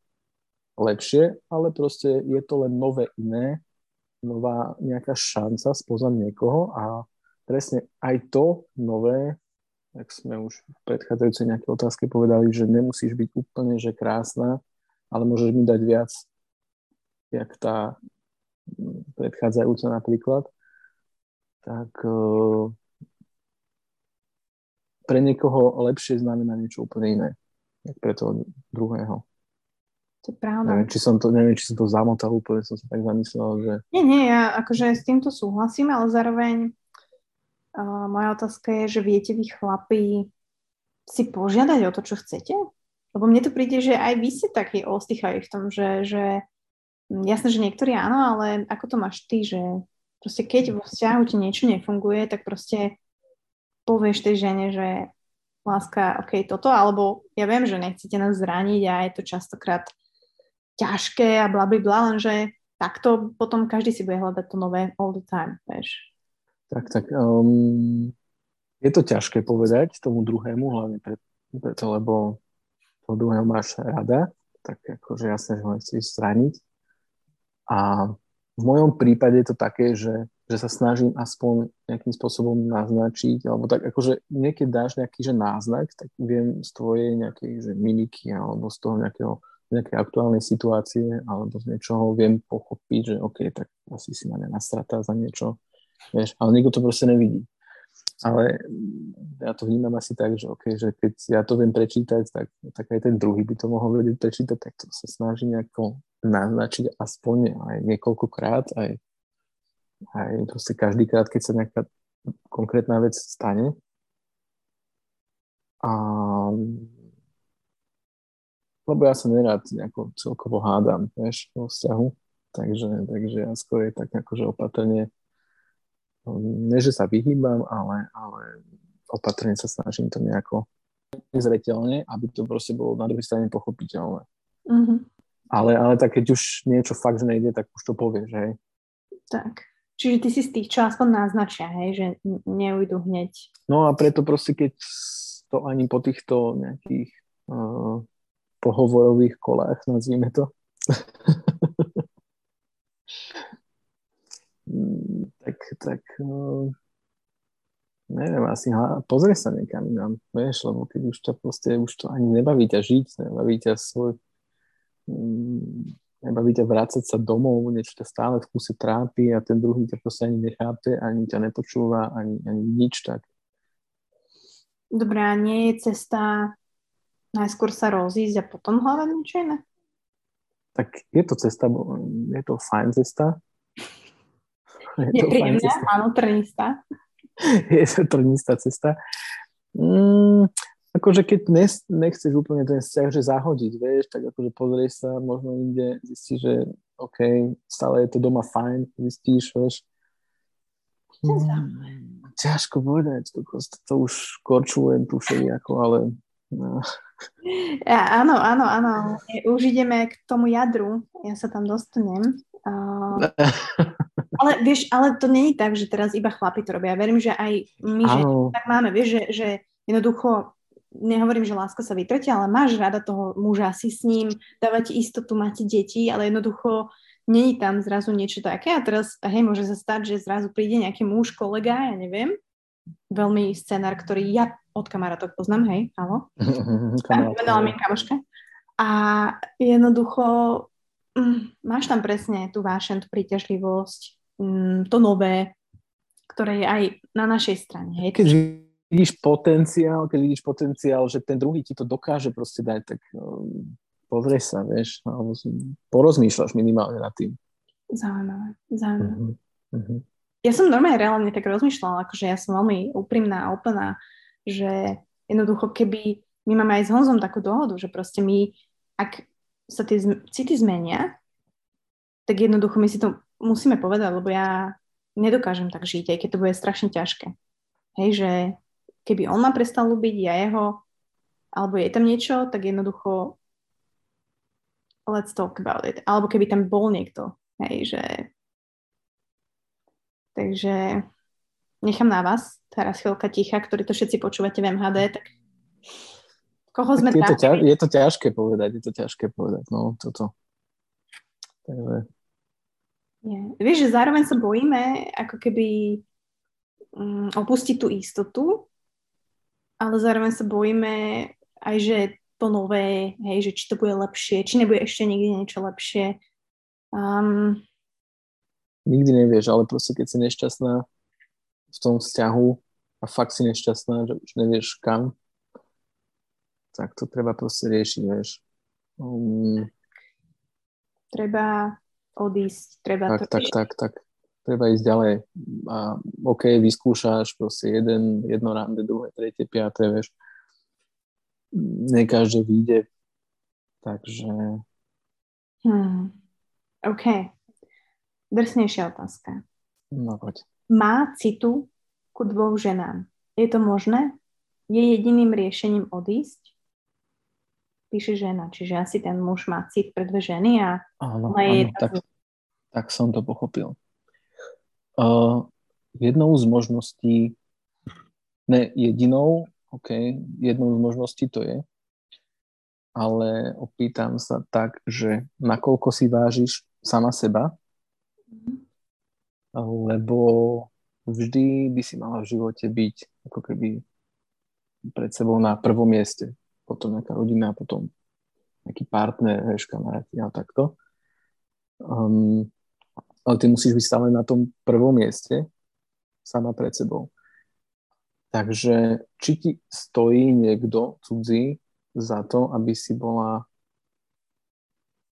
Speaker 2: lepšie, ale proste je to len nové iné, nová nejaká šanca spoznať niekoho a presne aj to nové, ak sme už v predchádzajúcej nejaké otázke povedali, že nemusíš byť úplne, že krásna, ale môžeš mi dať viac, jak tá predchádzajúca napríklad, tak uh, pre niekoho lepšie znamená niečo úplne iné, pre toho druhého.
Speaker 1: To je pravda.
Speaker 2: Neviem, či som to, neviem, či som to zamotal úplne, som sa tak zamyslel, že...
Speaker 1: Nie, nie, ja akože s týmto súhlasím, ale zároveň uh, moja otázka je, že viete vy chlapi si požiadať o to, čo chcete? Lebo mne to príde, že aj vy ste takí ostýchajú v tom, že, že hm, jasné, že niektorí áno, ale ako to máš ty, že proste keď vo vzťahu ti niečo nefunguje, tak proste povieš tej žene, že láska, ok, toto, alebo ja viem, že nechcete nás zraniť a je to častokrát ťažké a bla, bla, lenže takto potom každý si bude hľadať to nové all the time, vieš.
Speaker 2: Tak, tak. Um, je to ťažké povedať tomu druhému, hlavne preto, lebo toho druhého máš rada, tak akože jasne, že ho nechceš zraniť. A v mojom prípade je to také, že, že sa snažím aspoň nejakým spôsobom naznačiť, alebo tak akože niekedy dáš nejaký že náznak, tak viem z tvojej nejakej že mimiky alebo z toho nejakého nejakej aktuálnej situácie alebo z niečoho viem pochopiť, že OK, tak asi si ma nenastratá za niečo, vieš, ale nikto to proste nevidí. Ale ja to vnímam asi tak, že, okay, že keď ja to viem prečítať, tak, tak aj ten druhý by to mohol vedieť prečítať, tak to sa snaží nejako naznačiť aspoň aj niekoľkokrát, aj, aj proste každýkrát, keď sa nejaká konkrétna vec stane. A lebo ja sa nerád nejako celkovo hádam, vieš, vo vzťahu, takže, takže ja skôr je tak akože opatrne, nie že sa vyhýbam, ale, ale opatrne sa snažím to nejako zretelne, aby to proste bolo na druhej strane pochopiteľné. Mm-hmm. Ale, ale tak keď už niečo fakt že nejde, tak už to povieš, hej.
Speaker 1: Tak. Čiže ty si z tých, čo aspoň naznačia, hej, že neujdu hneď.
Speaker 2: No a preto proste, keď to ani po týchto nejakých uh, pohovorových kolách, nazvime to. tak, tak no, neviem, asi ha, pozrie sa niekam inám, vieš, lebo keď už to proste, už to ani nebaví ťa žiť, nebaví ťa svoj, mm, nebaví ťa vrácať sa domov, niečo ťa stále v kuse trápi a ten druhý ťa proste ani nechápe, ani ťa nepočúva, ani, ani nič tak.
Speaker 1: Dobrá, nie je cesta najskôr sa rozísť a potom hľadať niečo iné?
Speaker 2: Tak je to cesta, je to fajn cesta.
Speaker 1: Je, je to príjemná, cesta. áno, trnistá.
Speaker 2: je to trnistá cesta. Mm, akože keď nechceš úplne ten vzťah, že zahodiť, vieš, tak akože pozrieš sa možno inde, zistíš, že OK, stále je to doma fajn, zistíš, vieš. Hmm, ťažko povedať, to, to už korčujem tu všelijako, ale no.
Speaker 1: Ja, áno, áno, áno. Už ideme k tomu jadru. Ja sa tam dostanem. Uh, ale vieš, ale to není tak, že teraz iba chlapi to robia. Ja verím, že aj my, že tak máme, vieš, že, že jednoducho nehovorím, že láska sa vytretia, ale máš rada toho muža, si s ním, dávať istotu, máte deti, ale jednoducho není tam zrazu niečo také a teraz, hej, môže sa stať, že zrazu príde nejaký muž, kolega, ja neviem, veľmi scenár, ktorý ja od kamarátok poznám, hej, áno. Venovala mi kamoška. A jednoducho mm, máš tam presne tú vášen, tú príťažlivosť, mm, to nové, ktoré je aj na našej strane. Hej.
Speaker 2: Keď vidíš potenciál, keď vidíš potenciál, že ten druhý ti to dokáže proste dať, tak um, sa, vieš, alebo porozmýšľaš minimálne nad tým.
Speaker 1: Zaujímavé, zaujímavé. Uh-huh. Uh-huh. Ja som normálne reálne tak rozmýšľala, akože ja som veľmi úprimná a úplná že jednoducho keby, my máme aj s Honzom takú dohodu, že proste my, ak sa tie city zmenia, tak jednoducho my si to musíme povedať, lebo ja nedokážem tak žiť, aj keď to bude strašne ťažké. Hej, že keby on ma prestal ľúbiť, ja jeho, alebo je tam niečo, tak jednoducho let's talk about it. Alebo keby tam bol niekto, hej, že takže nechám na vás teraz chvíľka ticha, ktorí to všetci počúvate v MHD, tak koho sme
Speaker 2: tak je, to ťaž, je to ťažké povedať, je to ťažké povedať, no toto. Takže...
Speaker 1: Nie. Vieš, že zároveň sa bojíme ako keby um, opustiť tú istotu, ale zároveň sa bojíme aj, že to nové, hej, že či to bude lepšie, či nebude ešte nikdy niečo lepšie. Um,
Speaker 2: Nikdy nevieš, ale proste keď si nešťastná, v tom vzťahu a fakt si nešťastná, že už nevieš kam, tak to treba proste riešiť, vieš. Um,
Speaker 1: treba odísť, treba
Speaker 2: tak,
Speaker 1: to
Speaker 2: tak, tak, tak, treba ísť ďalej. A OK, vyskúšaš proste jeden, jedno rande, druhé, tretie, piaté, vieš. Ne každé vyjde. Takže...
Speaker 1: Hmm. OK. Drsnejšia otázka.
Speaker 2: No poď.
Speaker 1: Má citu ku dvoch ženám. Je to možné? Je jediným riešením odísť? Píše žena, čiže asi ten muž má cit pre dve ženy a
Speaker 2: áno, áno, tak, tak som to pochopil. Uh, jednou z možností, ne jedinou, OK, jednou z možností to je, ale opýtam sa tak, že nakoľko si vážiš sama seba, lebo vždy by si mala v živote byť ako keby pred sebou na prvom mieste, potom nejaká rodina, potom nejaký partner, vieš, kamaráti a takto. Um, ale ty musíš byť stále na tom prvom mieste, sama pred sebou. Takže či ti stojí niekto cudzí za to, aby si bola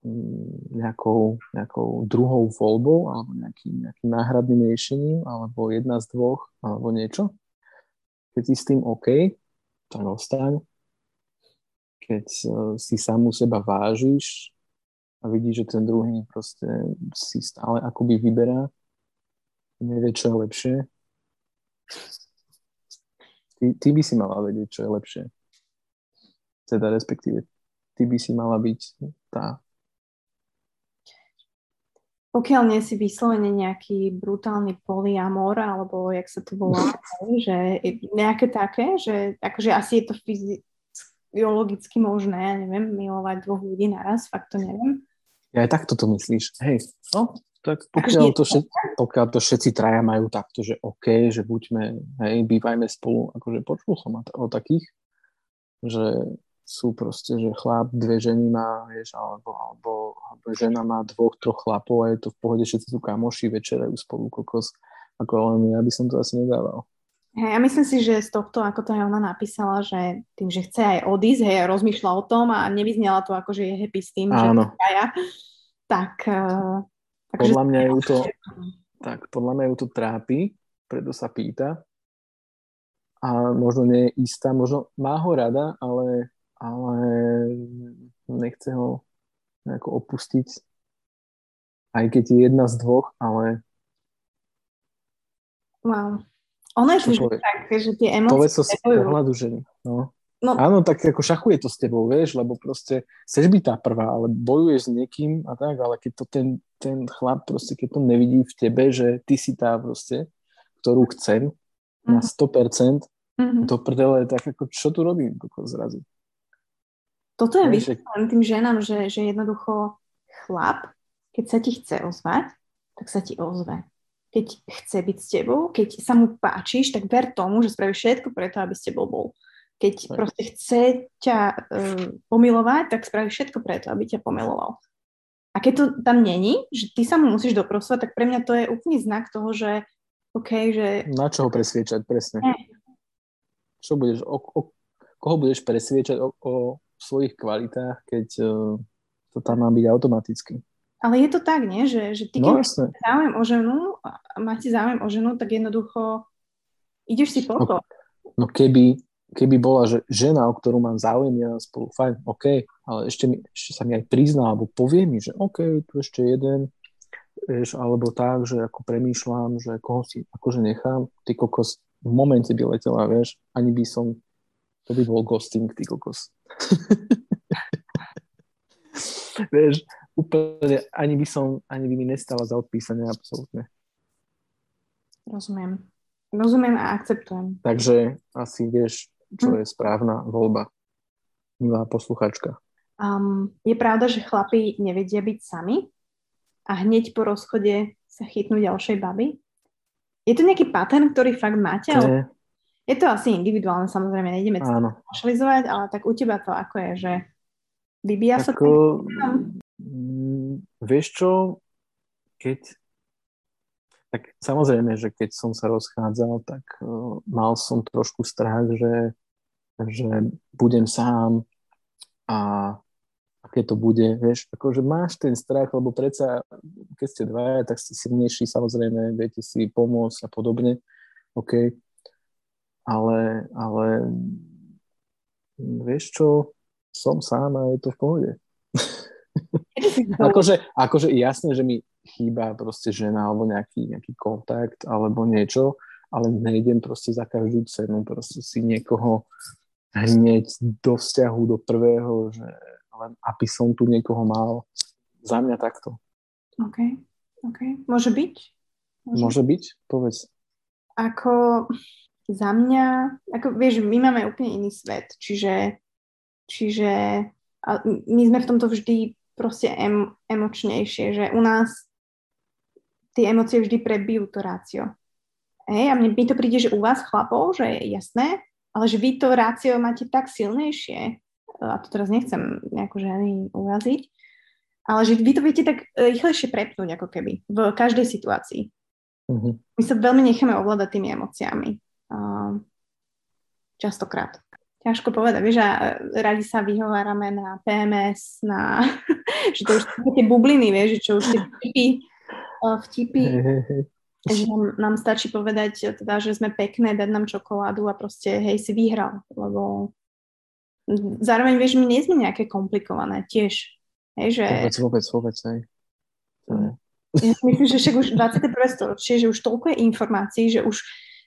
Speaker 2: mm, nejakou, nejakou druhou voľbou alebo nejakým, nejakým náhradným riešením alebo jedna z dvoch alebo niečo. Keď si s tým OK, tak ostaň. Keď e, si samú seba vážiš a vidíš, že ten druhý proste si stále akoby vyberá, nevie, čo je lepšie, ty, ty by si mala vedieť, čo je lepšie teda respektíve ty by si mala byť tá.
Speaker 1: Pokiaľ nie si vyslovene nejaký brutálny polyamor, alebo jak sa to volá, že nejaké také, že akože asi je to fyziologicky možné, ja neviem, milovať dvoch ľudí naraz, fakt to neviem.
Speaker 2: Ja aj takto to myslíš. Hej, no, tak pokiaľ to, všetci, pokiaľ to všetci traja majú takto, že OK, že buďme, hej, bývajme spolu, akože počul som o takých, že sú proste, že chlap dve ženy má, vieš, alebo, alebo, alebo žena má dvoch, troch chlapov a je to v pohode, všetci sú kamoši, večerajú spolu kokos. Ako len ja by som to asi nedával.
Speaker 1: Hej, ja myslím si, že z tohto, ako to aj ona napísala, že tým, že chce aj odísť, hej, rozmýšľa o tom a nevyznela to ako, že je happy s tým, Áno. že ja, tak... Uh,
Speaker 2: podľa mňa ju to, tak, podľa mňa ju to trápi, preto sa pýta a možno nie je istá, možno má ho rada, ale ale nechce ho nejako opustiť. Aj keď je jedna z dvoch, ale...
Speaker 1: Wow. Ono je to tak, že tie emócie...
Speaker 2: Povedz to z pohľadu ženy. No. No. Áno, tak ako šachuje to s tebou, vieš, lebo proste chceš byť tá prvá, ale bojuješ s niekým a tak, ale keď to ten, ten chlap proste, keď to nevidí v tebe, že ty si tá proste, ktorú chcem na 100%, mm-hmm. to prdele, tak ako čo tu robím zrazu.
Speaker 1: Toto je vysvetlené tým ženám, že, že jednoducho chlap, keď sa ti chce ozvať, tak sa ti ozve. Keď chce byť s tebou, keď sa mu páčiš, tak ver tomu, že spraví všetko preto, aby s tebou bol. Keď tak. proste chce ťa uh, pomilovať, tak spraví všetko preto, aby ťa pomiloval. A keď to tam není, že ty sa mu musíš doprosovať, tak pre mňa to je úplný znak toho, že OK, že...
Speaker 2: Na čo ho presviečať, presne. Nie. Čo budeš, o, o, koho budeš presviečať o, o svojich kvalitách, keď uh, to tam má byť automaticky.
Speaker 1: Ale je to tak, nie? Že, že ty, no, keď máš záujem o ženu máte záujem o ženu, tak jednoducho ideš si po
Speaker 2: to. No, no keby, keby bola že žena, o ktorú mám záujem, ja spolu, fajn, OK, ale ešte, mi, ešte sa mi aj prizná, alebo povie mi, že OK, tu ešte jeden, vieš, alebo tak, že ako premýšľam, že koho si akože nechám, ty kokos v momente by letela, vieš, ani by som, to by bol ghosting, ty kokos. Vieš, úplne ani by som, ani by mi nestala za odpísanie absolútne.
Speaker 1: Rozumiem. Rozumiem a akceptujem.
Speaker 2: Takže asi vieš, čo hm. je správna voľba. Milá posluchačka.
Speaker 1: Um, je pravda, že chlapi nevedia byť sami a hneď po rozchode sa chytnú ďalšej baby? Je to nejaký pattern, ktorý fakt máte? Ale... Je to asi individuálne, samozrejme, nejdeme to ale tak u teba to ako je, že vybíja sa to?
Speaker 2: Mm, vieš čo, keď tak samozrejme, že keď som sa rozchádzal, tak uh, mal som trošku strach, že, že budem sám a keď to bude, vieš, akože máš ten strach, lebo predsa, keď ste dvaja, tak ste silnejší, samozrejme, viete si pomôcť a podobne, OK, ale, ale vieš čo, som sám a je to v pohode. akože, akože jasné, že mi chýba proste žena alebo nejaký, nejaký kontakt alebo niečo, ale nejdem proste za každú cenu proste si niekoho hneď do vzťahu, do prvého, že len aby som tu niekoho mal. Za mňa takto.
Speaker 1: OK, OK. Môže byť?
Speaker 2: Môže, Môže byť? Povedz.
Speaker 1: Ako za mňa, ako vieš, my máme úplne iný svet, čiže, čiže my sme v tomto vždy proste em, emočnejšie, že u nás tie emócie vždy prebijú to rácio. Hej, a mne mi to príde, že u vás chlapov, že je jasné, ale že vy to rácio máte tak silnejšie, a to teraz nechcem nejako ženy uraziť, ale že vy to viete tak rýchlejšie prepnúť ako keby v každej situácii. Mm-hmm. My sa veľmi necháme ovládať tými emóciami. Uh, častokrát. Ťažko povedať, vieš, a radi sa vyhovárame na PMS, na, že to už tie bubliny, vieš, že čo už tie vtipy, vtipy že nám, nám stačí povedať teda, že sme pekné, dať nám čokoládu a proste hej, si vyhral, lebo zároveň, vieš, my nie sme nejaké komplikované tiež. Hej, že...
Speaker 2: Vôbec, vôbec, vôbec, hej.
Speaker 1: Ja myslím, že však už 21. storočie, že už toľko je informácií, že už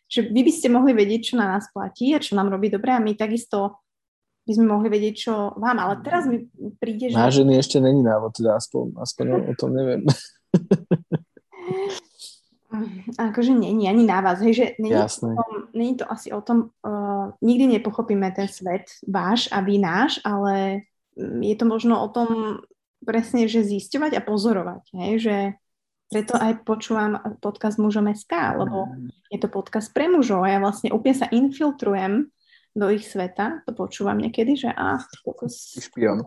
Speaker 1: že vy by ste mohli vedieť, čo na nás platí a čo nám robí dobre a my takisto by sme mohli vedieť, čo vám. Ale teraz mi príde, že...
Speaker 2: Na ženy ešte není návod, teda aspoň, aspoň o tom neviem.
Speaker 1: Akože není ani na vás, hej, že není, To, tom, není to asi o tom, uh, nikdy nepochopíme ten svet váš a vy náš, ale mm, je to možno o tom presne, že zisťovať a pozorovať, hej, že preto aj počúvam podcast Mužom SK, lebo je to podcast pre mužov a ja vlastne úplne sa infiltrujem do ich sveta, to počúvam niekedy, že a,
Speaker 2: kokos, špion.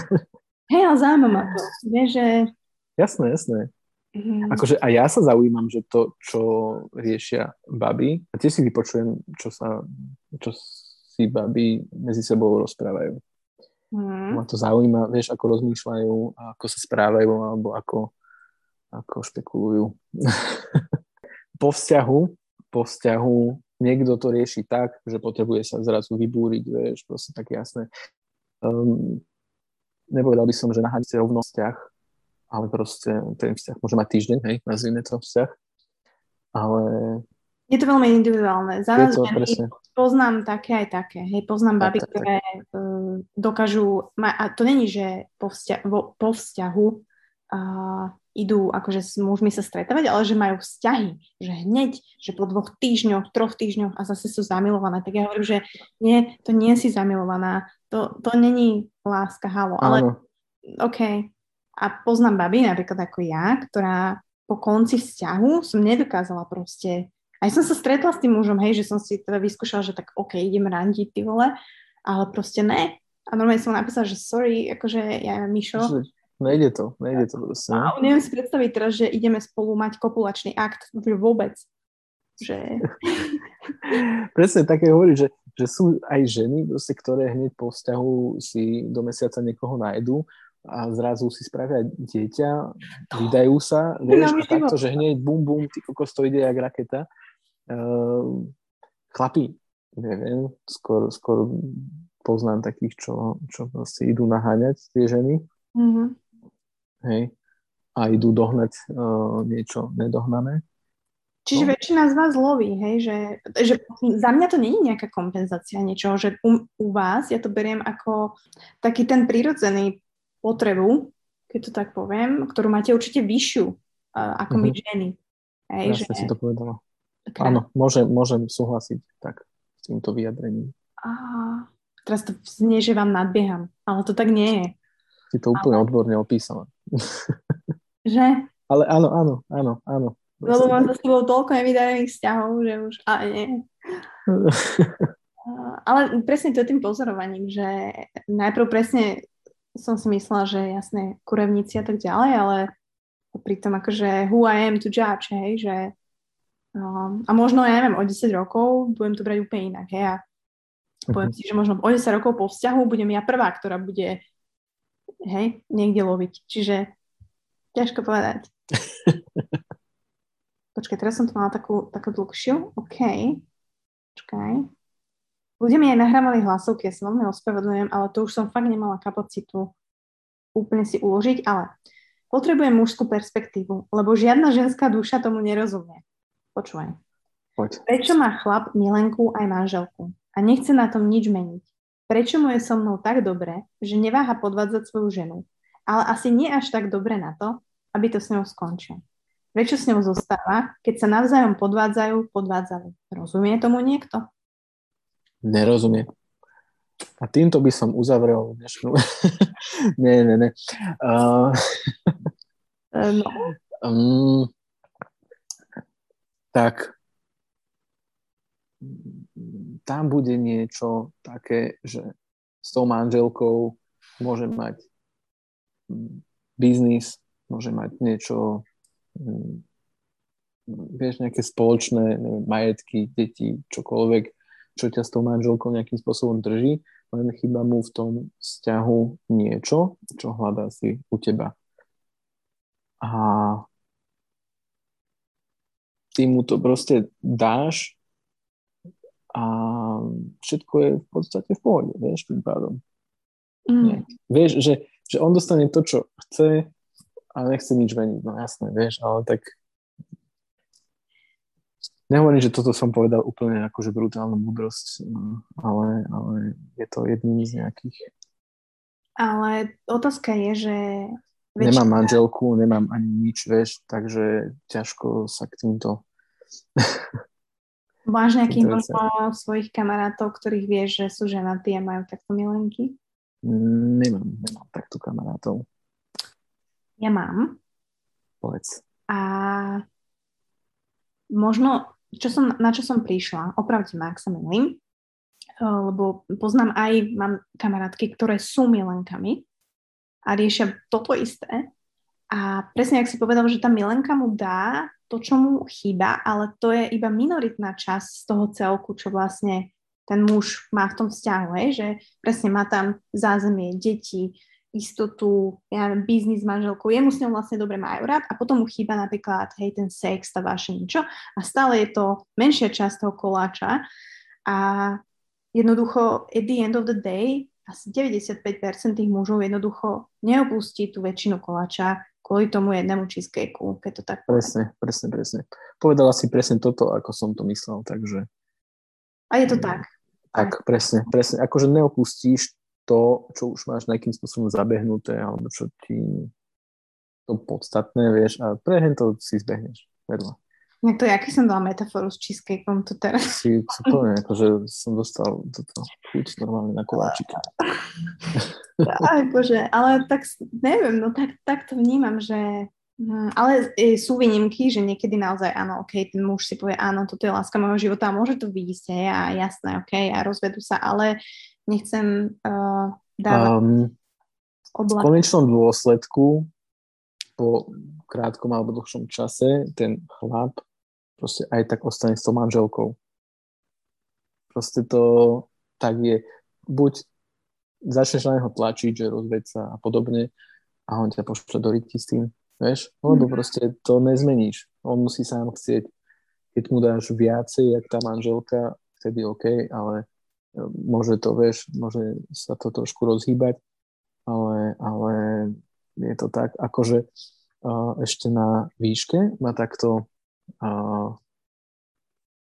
Speaker 1: Hej, ale zaujímavé to, vieš, že...
Speaker 2: Jasné, jasné. Mm. Akože a ja sa zaujímam, že to, čo riešia baby, a tiež si vypočujem, čo sa, čo si baby medzi sebou rozprávajú. Mm. Ma to zaujíma, vieš, ako rozmýšľajú, ako sa správajú, alebo ako, ako špekulujú. po vzťahu, po vzťahu niekto to rieši tak, že potrebuje sa zrazu vybúriť, vieš, proste tak jasné. Um, nepovedal by som, že na hranici rovnostiach, ale proste ten vzťah môže mať týždeň, hej, nazvime to vzťah. Ale...
Speaker 1: Je to veľmi individuálne. Za nás to, poznám také aj také. Hej, poznám baby, tak, ktoré uh, dokážu, ma, a to není, že po, vzťa, vo, po vzťahu uh, idú akože s mužmi sa stretávať, ale že majú vzťahy, že hneď, že po dvoch týždňoch, troch týždňoch a zase sú zamilované. Tak ja hovorím, že nie, to nie si zamilovaná, to, to není láska, halo, ale OK, a poznám baby, napríklad ako ja, ktorá po konci vzťahu som nedokázala proste, aj som sa stretla s tým mužom, hej, že som si teda vyskúšala, že tak OK, idem randiť, ty vole, ale proste ne. A normálne som napísala, že sorry, akože ja, Mišo,
Speaker 2: Nejde to, nejde to proste.
Speaker 1: A neviem si predstaviť teraz, že ideme spolu mať kopulačný akt, vôbec. Že...
Speaker 2: Presne také hovorí, že, že sú aj ženy, proste, ktoré hneď po vzťahu si do mesiaca niekoho nájdu a zrazu si spravia dieťa, vydajú sa, vieš, a takto, že hneď bum, bum, ty kokos, to ide jak raketa. Uh, chlapi, neviem, skôr, skôr poznám takých, čo, čo proste idú naháňať tie ženy. Mm-hmm. Hej. A idú dohnať uh, niečo nedohnané.
Speaker 1: Čiže no. väčšina z vás loví, hej, že, že za mňa to je nejaká kompenzácia niečoho, že u, u vás ja to beriem ako taký ten prírodzený potrebu, keď to tak poviem, ktorú máte určite vyššiu uh, ako mm-hmm. my mhm. ženy.
Speaker 2: Hej, Jasne že... si to povedala. Krát. Áno, môžem, môžem súhlasiť tak s týmto vyjadrením.
Speaker 1: Á, teraz to znie, že vám nadbieham, ale to tak nie je.
Speaker 2: Si to úplne ale... odborne opísala.
Speaker 1: Že?
Speaker 2: Ale áno, áno, áno, áno.
Speaker 1: Lebo mám za sebou toľko nevydarených vzťahov, že už... A nie. ale presne to je tým pozorovaním, že najprv presne som si myslela, že jasné, kurevníci a tak ďalej, ale Pritom akože who I am to judge, hej, že um, a možno, ja neviem, o 10 rokov budem to brať úplne inak, hej, a poviem uh-huh. si, že možno o 10 rokov po vzťahu budem ja prvá, ktorá bude, hej, niekde loviť. Čiže ťažko povedať. Počkaj, teraz som tu mala takú, takú dlhšiu. OK. Počkaj. Ľudia mi aj nahrávali hlasovky, ja sa veľmi ospravedlňujem, ale to už som fakt nemala kapacitu úplne si uložiť, ale potrebujem mužskú perspektívu, lebo žiadna ženská duša tomu nerozumie. Počúvaj. Poď. Prečo má chlap milenku aj manželku a nechce na tom nič meniť? Prečo mu je so mnou tak dobre, že neváha podvádzať svoju ženu, ale asi nie až tak dobre na to, aby to s ňou skončil? Prečo s ňou zostáva, keď sa navzájom podvádzajú, podvádzali? Rozumie tomu niekto?
Speaker 2: Nerozumie. A týmto by som uzavrel dnešnú... nie, nie, nie. Uh... no. um, tak tam bude niečo také, že s tou manželkou môže mať biznis, môže mať niečo Mm, vieš, nejaké spoločné neviem, majetky, deti, čokoľvek, čo ťa s tou manželkou nejakým spôsobom drží, len chyba mu v tom vzťahu niečo, čo hľadá si u teba. A ty mu to proste dáš a všetko je v podstate v pohode, vieš, tým pádom. Mm. Vieš, že, že on dostane to, čo chce, a nechce nič meniť, no jasné, vieš, ale tak nehovorím, že toto som povedal úplne akože brutálnu múdrosť, no, ale, ale je to jedný z nejakých.
Speaker 1: Ale otázka je, že...
Speaker 2: Väčšina... Nemám manželku, nemám ani nič, vieš, takže ťažko sa k týmto...
Speaker 1: Máš nejakých možno svojich kamarátov, ktorých vieš, že sú ženatí a majú takto milenky?
Speaker 2: Nemám, nemám takto kamarátov.
Speaker 1: Ja mám.
Speaker 2: Povedz.
Speaker 1: A možno, čo som, na čo som prišla, opravte ma, ak sa milím, eh, lebo poznám aj, mám kamarátky, ktoré sú milenkami a riešia toto isté. A presne, ak si povedal, že tá milenka mu dá to, čo mu chýba, ale to je iba minoritná časť z toho celku, čo vlastne ten muž má v tom vzťahu, hej? že presne má tam zázemie, deti, istotu, ja neviem, biznis manželkou, jemu s ňou vlastne dobre majú rád a potom mu chýba napríklad, hej, ten sex, tá vaše niečo a stále je to menšia časť toho koláča a jednoducho at the end of the day asi 95% tých mužov jednoducho neopustí tú väčšinu koláča kvôli tomu jednému cheesecakeu, keď to tak
Speaker 2: Presne, presne, presne. Povedala si presne toto, ako som to myslel, takže...
Speaker 1: A je to tak.
Speaker 2: Tak, presne, presne. Akože neopustíš to, čo už máš nejakým spôsobom zabehnuté, alebo čo ti to podstatné, vieš, a prehen to si zbehneš. Vedľa.
Speaker 1: No to je, aký som dala metaforu s cheesecakeom tu teraz.
Speaker 2: Si, úplne, akože som dostal toto chuť normálne na koláčiky.
Speaker 1: akože, ale tak neviem, no tak, tak to vnímam, že hm, ale sú výnimky, že niekedy naozaj áno, ok, ten muž si povie, áno, toto je láska môjho života a môže to výjsť, a jasné, ok, a rozvedú sa, ale nechcem uh, dávať um,
Speaker 2: V konečnom dôsledku po krátkom alebo dlhšom čase ten chlap proste aj tak ostane s tou manželkou. Proste to tak je. Buď začneš na neho tlačiť, že rozveď sa a podobne a on ťa pošle do ryti s tým, vieš? Lebo mm. proste to nezmeníš. On musí sám chcieť. Keď mu dáš viacej, jak tá manželka, vtedy OK, ale môže to, vieš, môže sa to trošku rozhýbať, ale, ale je to tak, akože uh, ešte na výške má takto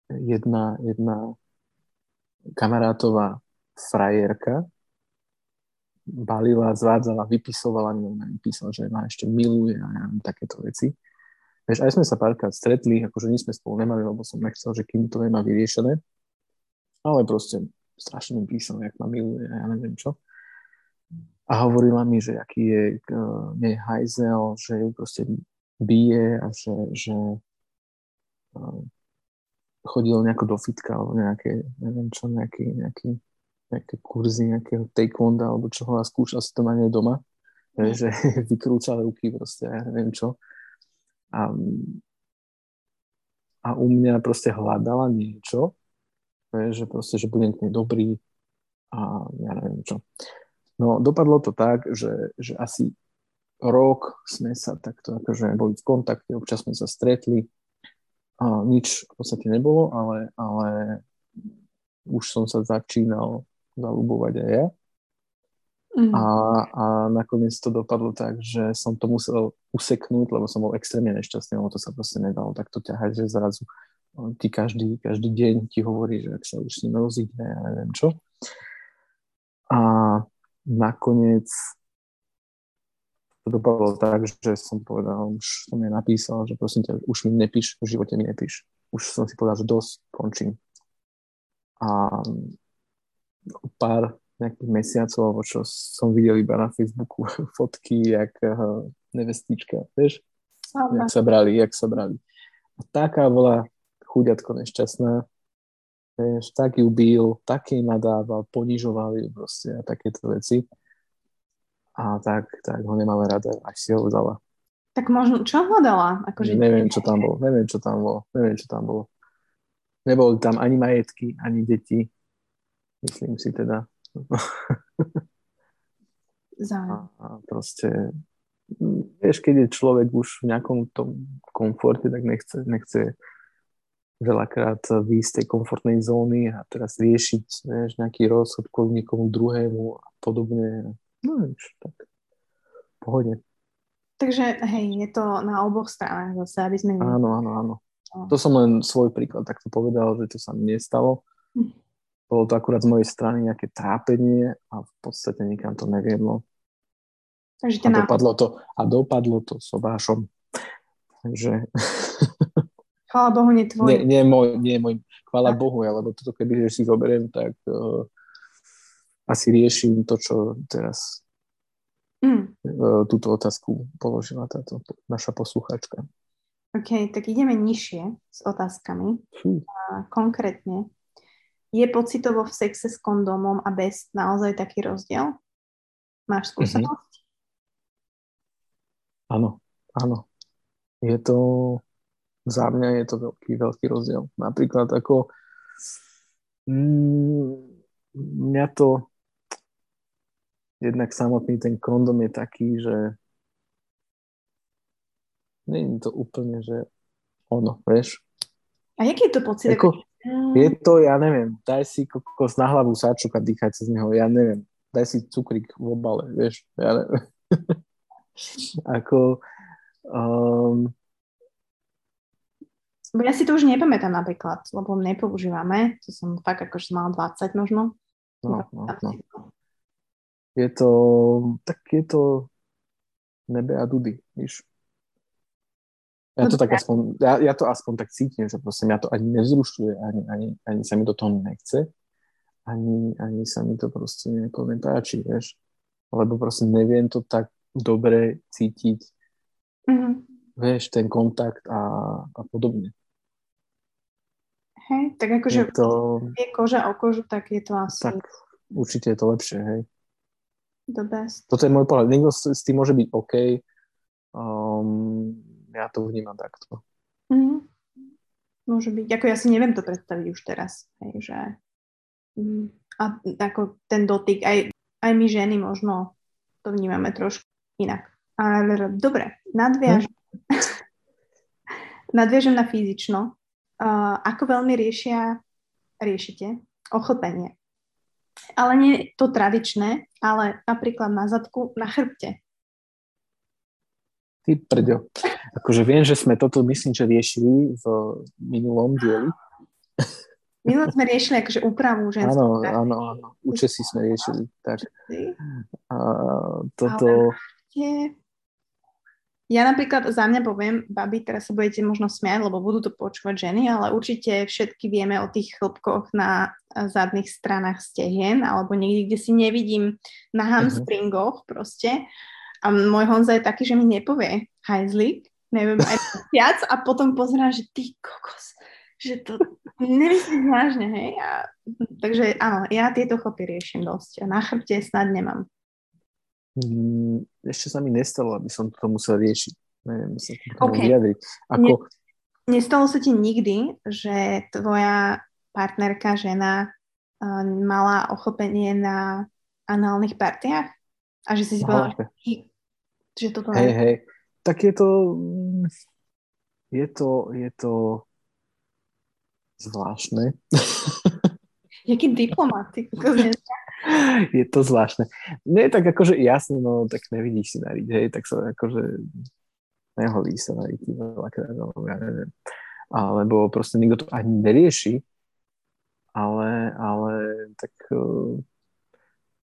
Speaker 2: jedna, jedna kamarátová frajerka balila, zvádzala, vypisovala, neviem, písala, že ma ešte miluje a ja takéto veci. Vieš, aj sme sa párkrát stretli, akože nič sme spolu nemali, lebo som nechcel, že kým to nemá vyriešené. Ale proste strašne mi písal, jak ma miluje a ja neviem čo. A hovorila mi, že aký je uh, nie hajzel, že ju proste bije a že, že chodil nejako do fitka alebo nejaké, neviem čo, nejaký, nejaký, nejaké kurzy nejakého taekwonda alebo čoho a skúšal si to na nej doma. Mm. Že vykrúca ruky proste, ja neviem čo. a, a u mňa proste hľadala niečo, že proste, že budem k nej dobrý a ja neviem čo. No dopadlo to tak, že, že asi rok sme sa takto akože boli v kontakte, občas sme sa stretli. A nič v podstate nebolo, ale, ale už som sa začínal zalúbovať aj ja. Mm. A, a nakoniec to dopadlo tak, že som to musel useknúť, lebo som bol extrémne nešťastný, lebo to sa proste nedalo takto ťahať, že zrazu ti každý, každý deň ti hovorí, že ak sa už s ním rozíde, ja neviem čo. A nakoniec to dopadlo tak, že som povedal, už som jej napísal, že prosím ťa, už mi nepíš, v živote mi nepíš. Už som si povedal, že dosť, končím. A pár nejakých mesiacov, alebo čo som videl iba na Facebooku fotky, jak uh, nevestička, vieš? Jak sa brali, jak sa brali. A taká bola chuďatko nešťastná, vieš, tak ju bil, tak jej nadával, ponižoval ju proste a takéto veci a tak, tak ho nemala rada, až si ho vzala.
Speaker 1: Tak možno, čo hľadala?
Speaker 2: Akože... Neviem, čo tam bolo, neviem, čo tam bolo, neviem, čo tam bolo. Neboli tam ani majetky, ani deti, myslím si teda. a, a proste, vieš, keď je človek už v nejakom tom komforte, tak nechce, nechce veľakrát výjsť z tej komfortnej zóny a teraz riešiť vieš, nejaký rozchod kvôli niekomu druhému a podobne. No nič, tak pohode.
Speaker 1: Takže hej, je to na oboch stranách zase, aby sme...
Speaker 2: Áno, áno, áno. No. To som len svoj príklad takto povedal, že to sa mi nestalo. Hm. Bolo to akurát z mojej strany nejaké trápenie a v podstate nikam to neviedlo. Takže a, dopadlo to, a dopadlo to sobášom. Takže...
Speaker 1: Chvála Bohu, nie tvoj.
Speaker 2: Nie, nie, môj, nie môj. Chvála Bohu, lebo toto keby si zoberiem, tak uh, asi riešim to, čo teraz mm. túto otázku položila táto naša posluchačka.
Speaker 1: OK, tak ideme nižšie s otázkami. Hm. Konkrétne, je pocitovo v sexe s kondómom a bez naozaj taký rozdiel? Máš skúsenosť? Mm-hmm.
Speaker 2: Áno, áno. Je to, za mňa je to veľký, veľký rozdiel. Napríklad ako mm, mňa to jednak samotný ten kondom je taký, že je to úplne, že ono, vieš.
Speaker 1: A jaký je to pocit?
Speaker 2: Ako, je to, ja neviem, daj si kokos na hlavu sáčok a dýchať cez neho, ja neviem. Daj si cukrík v obale, vieš, ja neviem. Ako, um,
Speaker 1: ja si to už nepamätám napríklad, lebo nepoužívame, to som fakt akože mal 20 možno. No, no, no
Speaker 2: je to, tak je to nebe a dudy, víš. Ja to tak aspoň, ja, ja to aspoň tak cítim, že proste mňa to ani nevzrušuje, ani, ani, ani sa mi do toho nechce, ani, ani sa mi to proste neplne páči, vieš. Lebo proste neviem to tak dobre cítiť, mm-hmm. vieš, ten kontakt a, a podobne.
Speaker 1: Hej, tak akože je, to... je koža o kožu, tak je to asi...
Speaker 2: Tak určite je to lepšie, hej
Speaker 1: the best.
Speaker 2: Toto je môj pohľad. Niekto s tým môže byť OK. Um, ja to vnímam takto. Mm-hmm.
Speaker 1: Môže byť. Ako ja si neviem to predstaviť už teraz. Hej, že, mm, a ako ten dotyk, aj, aj my ženy možno to vnímame trošku inak. Ale dobre, nadviažem, hm? nadviažem na fyzično. Uh, ako veľmi riešia, riešite ochlpenie? Ale nie to tradičné, ale napríklad na zadku, na chrbte.
Speaker 2: Ty prďo. Akože viem, že sme toto myslím, že riešili v minulom dieli.
Speaker 1: Minulom sme riešili akože úpravu ženskú.
Speaker 2: Áno, áno, áno. Účesy sme riešili. Tak. A toto... Ale
Speaker 1: ja napríklad za mňa poviem, babi, teraz sa budete možno smiať, lebo budú to počúvať ženy, ale určite všetky vieme o tých chlopkoch na zadných stranách stehien, alebo niekde, kde si nevidím na mhm. hamstringoch proste. A môj Honza je taký, že mi nepovie hajzlik, neviem, aj viac a potom pozerám, že ty kokos, že to nemyslíš vážne, hej. A, takže áno, ja tieto chlopy riešim dosť a na chrbte snad nemám.
Speaker 2: Mm, ešte sa mi nestalo, aby som to musel riešiť. neviem sa
Speaker 1: okay.
Speaker 2: vyjadriť. Ako... Ne,
Speaker 1: nestalo sa ti nikdy, že tvoja partnerka, žena mala ochopenie na análnych partiách? A že si si povedala, že, že toto
Speaker 2: Hej, hej. Tak je to... Je to... Je to zvláštne.
Speaker 1: Jaký diplomat,
Speaker 2: je to zvláštne. Nie, tak akože jasne, no tak nevidíš si nariť, hej, tak sa akože neholí sa nariť veľakrát, alebo ja neviem. Alebo proste nikto to ani nerieši, ale, ale tak uh,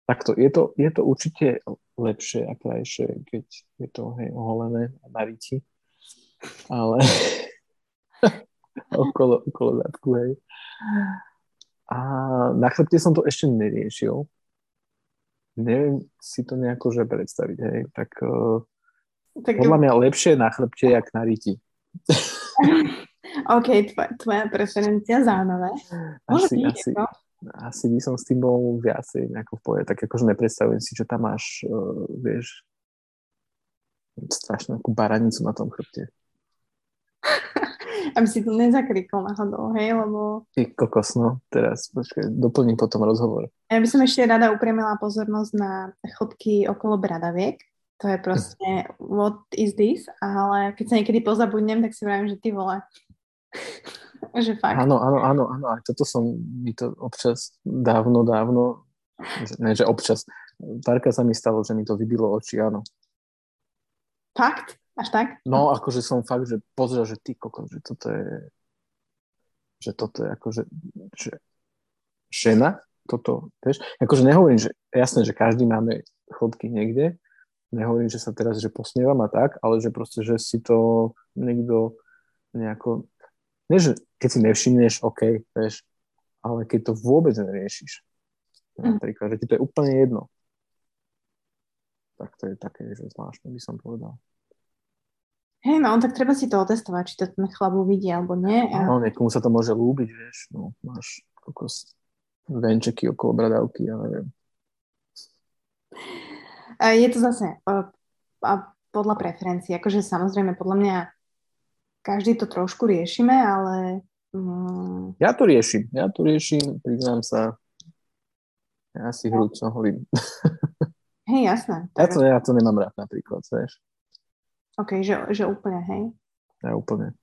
Speaker 2: takto, je to, je to určite lepšie a krajšie, keď je to hej, oholené na riti, ale okolo, okolo zadku, hej. A na chrbte som to ešte neriešil. Neviem si to nejako že predstaviť, hej. Tak, uh, tak podľa mňa lepšie na chrbte, jak na riti.
Speaker 1: OK, tvoja, tvoja preferencia, zaujímavé.
Speaker 2: Asi, asi, no? asi by som s tým bol viacej v pohode. Tak akože nepredstavujem si, že tam máš, uh, vieš, strašnú baranicu na tom chrbte.
Speaker 1: aby si to nezakrikol náhodou, hej, lebo...
Speaker 2: Ty kokos, no, teraz, počkaj, doplním potom rozhovor.
Speaker 1: Ja by som ešte rada upriamila pozornosť na chodky okolo bradaviek. To je proste, what is this? Ale keď sa niekedy pozabudnem, tak si vravím, že ty vole. Že fakt.
Speaker 2: Áno, áno, áno, áno, aj toto som mi to občas dávno, dávno, ne, že občas, párka sa mi stalo, že mi to vybilo oči, áno.
Speaker 1: Fakt? Až tak?
Speaker 2: No, akože som fakt, že pozrel, že ty kokos, že toto je že toto je akože že žena, toto, vieš, akože nehovorím, že jasné, že každý máme chodky niekde, nehovorím, že sa teraz, že posmievam a tak, ale že proste, že si to niekto nejako, nie, že keď si nevšimneš, OK, vieš, ale keď to vôbec neriešiš, hm. napríklad, že ti to je úplne jedno, tak to je také, že zvláštne by som povedal.
Speaker 1: Hej, no, tak treba si to otestovať, či to ten chlap uvidí, alebo nie.
Speaker 2: A... No, niekomu sa to môže lúbiť, vieš, no, máš kokos venčeky okolo bradavky, ja neviem.
Speaker 1: Je to zase a podľa preferencií, akože samozrejme, podľa mňa každý to trošku riešime, ale...
Speaker 2: Mm... Ja to riešim, ja to riešim, priznám sa, ja si no. hrúco holím.
Speaker 1: Hej, jasné.
Speaker 2: Ja to, ja to nemám rád napríklad, vieš.
Speaker 1: OK, že, že úplne, hej?
Speaker 2: Ja úplne.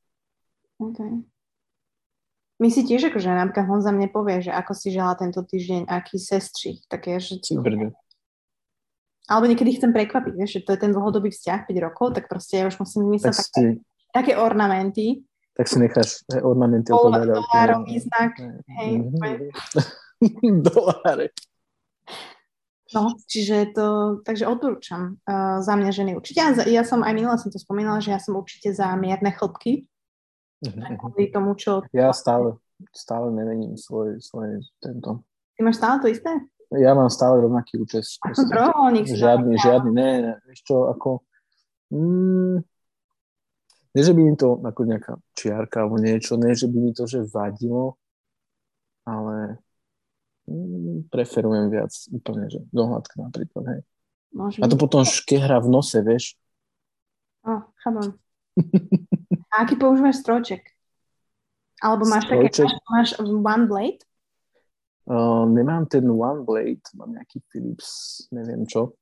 Speaker 1: OK. My si tiež akože napríklad Honza mne povie, že ako si žela tento týždeň, aký sestřih, také, že...
Speaker 2: Brne.
Speaker 1: Alebo niekedy chcem prekvapiť, vieš, že to je ten dlhodobý vzťah 5 rokov, tak proste ja už musím vymyslieť tak také, si, také ornamenty.
Speaker 2: Tak si necháš ornamenty
Speaker 1: okolo Dolárový znak, hej.
Speaker 2: Doláre.
Speaker 1: No, čiže to, takže odporúčam uh, za mňa ženy určite. Ja, ja som aj minule som to spomínala, že ja som určite za mierne chlopky. Uh-huh. Kvôli tomu, čo...
Speaker 2: Ja stále, stále nemením svoj, svoj tento.
Speaker 1: Ty máš stále to isté?
Speaker 2: Ja mám stále rovnaký účes.
Speaker 1: Trojuholník
Speaker 2: Žiadny, žiadny, ne, ne, vieš čo, ako... Mm, nie, že by mi to ako nejaká čiarka alebo niečo, nie, že by mi to že vadilo, ale Mm, preferujem viac úplne, že dohľadka napríklad, hej. Môžem. A to potom škehra v nose, vieš.
Speaker 1: O, chápam. A aký používaš strojček? Alebo máš strojček? také, máš, máš one blade?
Speaker 2: Uh, nemám ten one blade, mám nejaký Philips, neviem čo.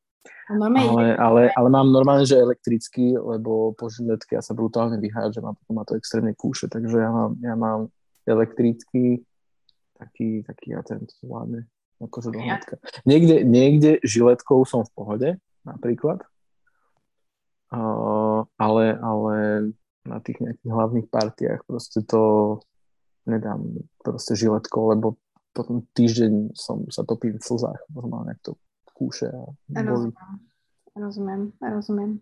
Speaker 2: Ale, ale, ale mám normálne, že elektrický, lebo po žiletke ja sa brutálne vyhádžem a potom ma to extrémne kúše, takže ja mám, ja mám elektrický taký, taký ja ten zvládne akože dohľadka. Niekde, niekde žiletkou som v pohode, napríklad, uh, ale, ale na tých nejakých hlavných partiách proste to nedám proste žiletkou, lebo potom týždeň som sa topím v slzách, normálne, ak to kúše a.
Speaker 1: Rozumiem, rozumiem, rozumiem.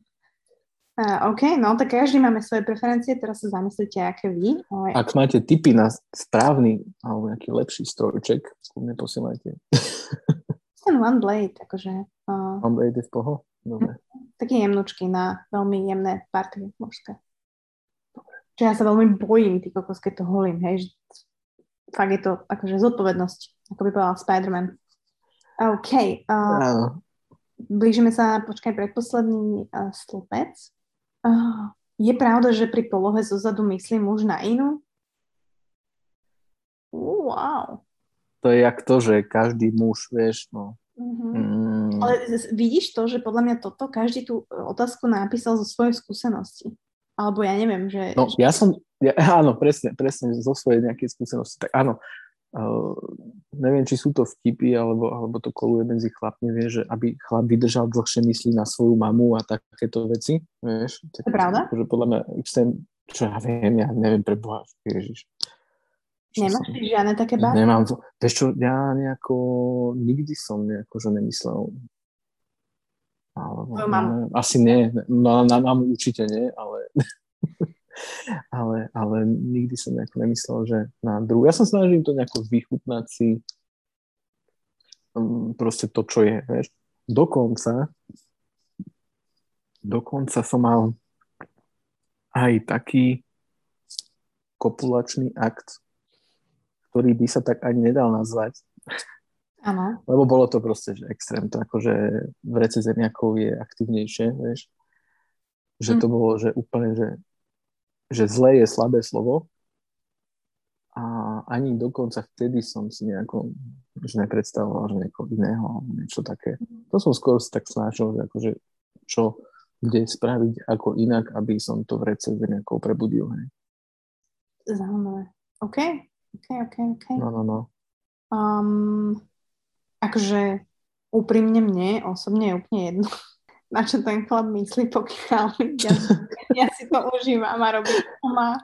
Speaker 1: Uh, OK, no tak každý máme svoje preferencie, teraz sa zamyslite, aké vy.
Speaker 2: Ale... Ak máte tipy na správny alebo nejaký lepší strojček, kľudne posielajte.
Speaker 1: Ten One Blade, akože... Uh...
Speaker 2: One Blade je v poho? Dobre.
Speaker 1: Taký jemnučky na veľmi jemné party mužské. Čiže ja sa veľmi bojím, ty kokos, keď to holím, hej, že fakt je to akože zodpovednosť, ako by povedal Spider-Man. OK. Uh, blížime sa, počkaj, predposledný uh, stĺpec. Uh, je pravda, že pri polohe zozadu myslí muž na inú? Uh, wow.
Speaker 2: To je jak to, že každý muž, vieš, no. Uh-huh.
Speaker 1: Mm. Ale vidíš to, že podľa mňa toto každý tú otázku napísal zo svojej skúsenosti. Alebo ja neviem, že...
Speaker 2: No, ja som, ja, áno, presne, presne, zo svojej nejakej skúsenosti. Tak áno, uh, neviem, či sú to vtipy, alebo, alebo to koluje medzi chlapmi, vieš, že aby chlap vydržal dlhšie myslí na svoju mamu a takéto veci, vieš.
Speaker 1: Tak, to pravda?
Speaker 2: Že podľa mňa, čo ja viem, ja neviem pre Boha, ježiš.
Speaker 1: Nemáš ty žiadne také básne?
Speaker 2: Nemám. Vieš čo, ja nejako, nikdy som nejako, že nemyslel. Alebo, no, asi nie. No, na, na mamu určite nie, ale, ale, ale nikdy som nejako nemyslel, že na druhú. Ja sa snažím to nejako vychutnať si um, proste to, čo je, vieš. Dokonca dokonca som mal aj taký kopulačný akt ktorý by sa tak ani nedal nazvať.
Speaker 1: Áno.
Speaker 2: Lebo bolo to proste že extrém. To akože v rece zemiakov je aktívnejšie, vieš. Že mm. to bolo, že úplne, že, že zlé je slabé slovo. A ani dokonca vtedy som si nejako že nepredstavoval, že nejako iného alebo niečo také. To som skôr si tak snažil, že akože čo, kde spraviť ako inak, aby som to v rece zemiakov prebudil. Hej.
Speaker 1: Zaujímavé. OK. OK, OK, OK.
Speaker 2: No, no, no.
Speaker 1: Um, akože úprimne mne osobne je úplne jedno, na čo ten chlap myslí, pokiaľ ja, ja si to užívam a robím to má.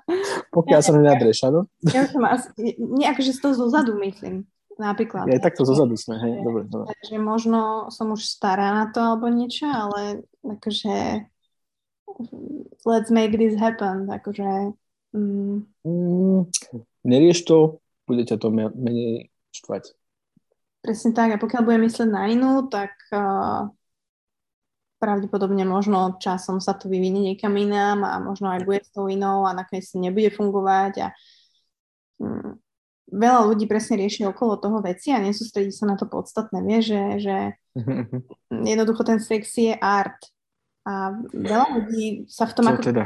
Speaker 2: Pokiaľ ja, sa nenadreš, áno?
Speaker 1: Ja mám asi, nie, akože toho zozadu myslím, napríklad.
Speaker 2: Ja takto zozadu sme, hej, dobre, dobre.
Speaker 1: Takže možno som už stará na to alebo niečo, ale akože let's make this happen, akože
Speaker 2: mm. Mm, nerieš to, bude ťa to menej štvať.
Speaker 1: Presne tak, a pokiaľ bude myslieť na inú, tak uh, pravdepodobne možno časom sa to vyvinie niekam inám a možno aj bude s tou inou a nakoniec si nebude fungovať a um, veľa ľudí presne rieši okolo toho veci a nesústredí sa na to podstatné. Vie, že, že jednoducho ten sex je art a veľa ľudí sa v tom
Speaker 2: Čo
Speaker 1: ako
Speaker 2: teda?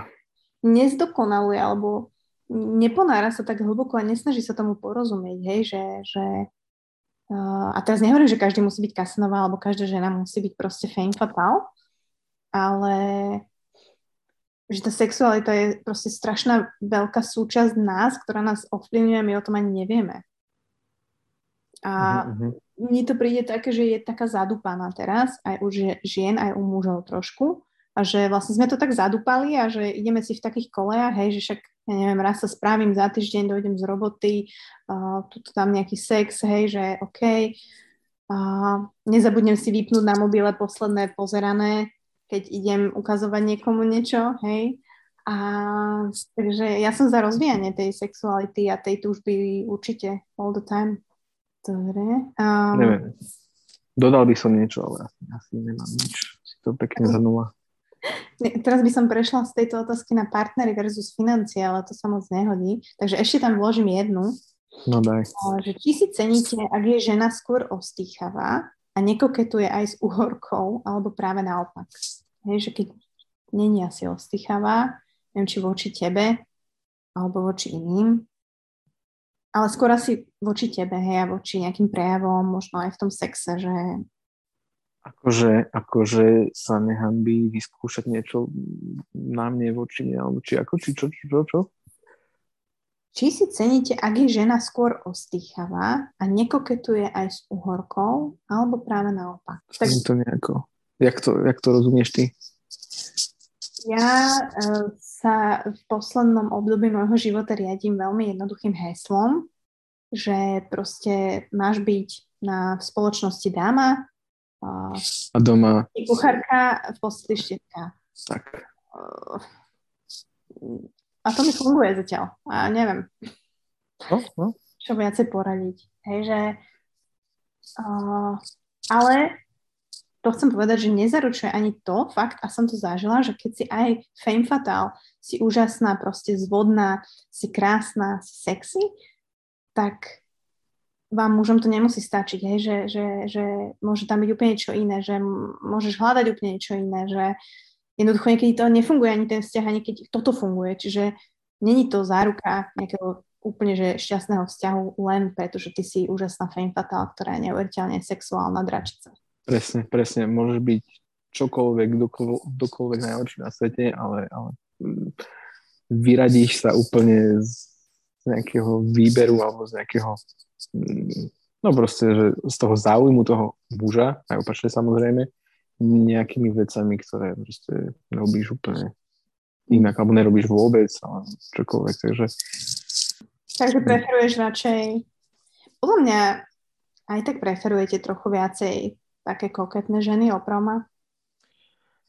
Speaker 1: nezdokonaluje alebo neponára sa tak hlboko a nesnaží sa tomu porozumieť, hej, že, že uh, a teraz nehovorím, že každý musí byť Kasanová alebo každá žena musí byť proste fame fatal, ale že tá sexualita je proste strašná veľká súčasť nás, ktorá nás ovplyvňuje my o tom ani nevieme. A uh-huh. mne to príde také, že je taká zadúpaná teraz, aj u žien, aj u mužov trošku, a že vlastne sme to tak zadúpali a že ideme si v takých kolejach, hej, že však ja neviem, raz sa spravím za týždeň, dojdem z roboty, uh, tu tam nejaký sex, hej, že OK, uh, nezabudnem si vypnúť na mobile posledné pozerané, keď idem ukazovať niekomu niečo, hej. A takže ja som za rozvíjanie tej sexuality a tej túžby určite all the time. Dobre. Um,
Speaker 2: Neviem. Dodal by som niečo, ale asi, asi nemám nič. Si to pekne zhrnula.
Speaker 1: Teraz by som prešla z tejto otázky na partnery versus financie, ale to sa moc nehodí. Takže ešte tam vložím jednu.
Speaker 2: No daj.
Speaker 1: Že či si ceníte, ak je žena skôr ostýchavá a nekoketuje aj s uhorkou, alebo práve naopak. Hej, že keď není asi ostýchavá, neviem, či voči tebe, alebo voči iným, ale skôr asi voči tebe, hej, a voči nejakým prejavom, možno aj v tom sexe, že
Speaker 2: akože, akože sa nehambí vyskúšať niečo na mne voči mne, alebo či ako, či čo, čo, čo, čo?
Speaker 1: Či si ceníte, ak je žena skôr ostýchavá a nekoketuje aj s uhorkou, alebo práve naopak?
Speaker 2: Tak... to nejako. Jak to, jak to rozumieš ty?
Speaker 1: Ja uh, sa v poslednom období môjho života riadím veľmi jednoduchým heslom, že proste máš byť na v spoločnosti dáma,
Speaker 2: a doma?
Speaker 1: Kuchárka, v posteli štietka.
Speaker 2: Tak.
Speaker 1: A to mi funguje zatiaľ. A neviem.
Speaker 2: No, no.
Speaker 1: Čo viacej poradiť. Hej, že... Uh, ale to chcem povedať, že nezaručuje ani to, fakt, a som to zažila, že keď si aj fame fatal, si úžasná, proste zvodná, si krásna, si sexy, tak vám mužom to nemusí stačiť, hej, že, že, že môže tam byť úplne niečo iné, že môžeš hľadať úplne niečo iné, že jednoducho niekedy to nefunguje ani ten vzťah, ani keď toto funguje. Čiže není to záruka nejakého úplne že šťastného vzťahu len preto, že ty si úžasná fame fatal, ktorá je neuveriteľne sexuálna dračica.
Speaker 2: Presne, presne. Môžeš byť čokoľvek, dokoľvek najlepší na svete, ale, ale mm, vyradíš sa úplne z nejakého výberu alebo z nejakého mm, no proste, že z toho záujmu toho muža, aj opačne samozrejme, nejakými vecami, ktoré proste robíš úplne inak, alebo nerobíš vôbec, ale čokoľvek, takže
Speaker 1: Takže preferuješ radšej, podľa mňa aj tak preferujete trochu viacej také koketné ženy oproma?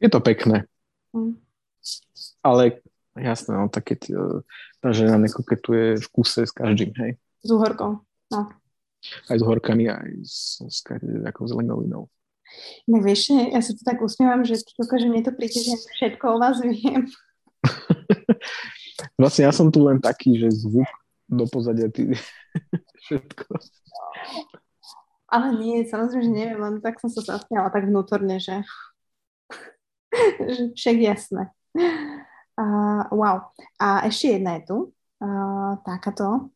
Speaker 2: Je to pekné. Mm. Ale jasné, no, tak keď e, tá žena nekoketuje v kuse s každým, hej.
Speaker 1: S uhorkou, no.
Speaker 2: Aj s horkami, aj s, s s lenolinou.
Speaker 1: No vieš, ja sa tu tak usmievam, že, že mne to príde, že všetko o vás viem.
Speaker 2: vlastne ja som tu len taký, že zvuk do pozadia ty všetko.
Speaker 1: Ale nie, samozrejme, že neviem, len tak som sa zasmiala tak vnútorne, že, že však jasné. Uh, wow. A ešte jedna je tu, uh, takáto.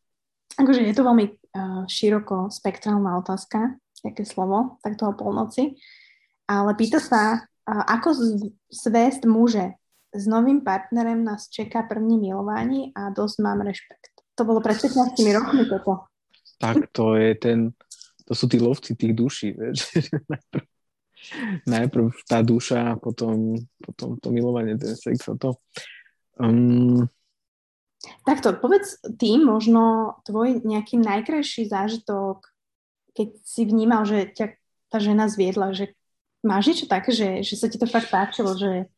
Speaker 1: Akože je to veľmi uh, široko spektrálna otázka, aké slovo, tak toho polnoci. Ale pýta sa, ako zvést muže s novým partnerem nás čeká první milování a dosť mám rešpekt. To bolo pred 15 rokmi toto.
Speaker 2: Tak to je ten, to sú tí lovci tých duší, vieš. najprv, najprv tá duša, potom, potom to milovanie, ten sex a to. Um,
Speaker 1: Takto, povedz tým možno tvoj nejaký najkrajší zážitok, keď si vnímal, že ťa tá žena zviedla, že máš niečo také, že, že sa ti to fakt páčilo, že...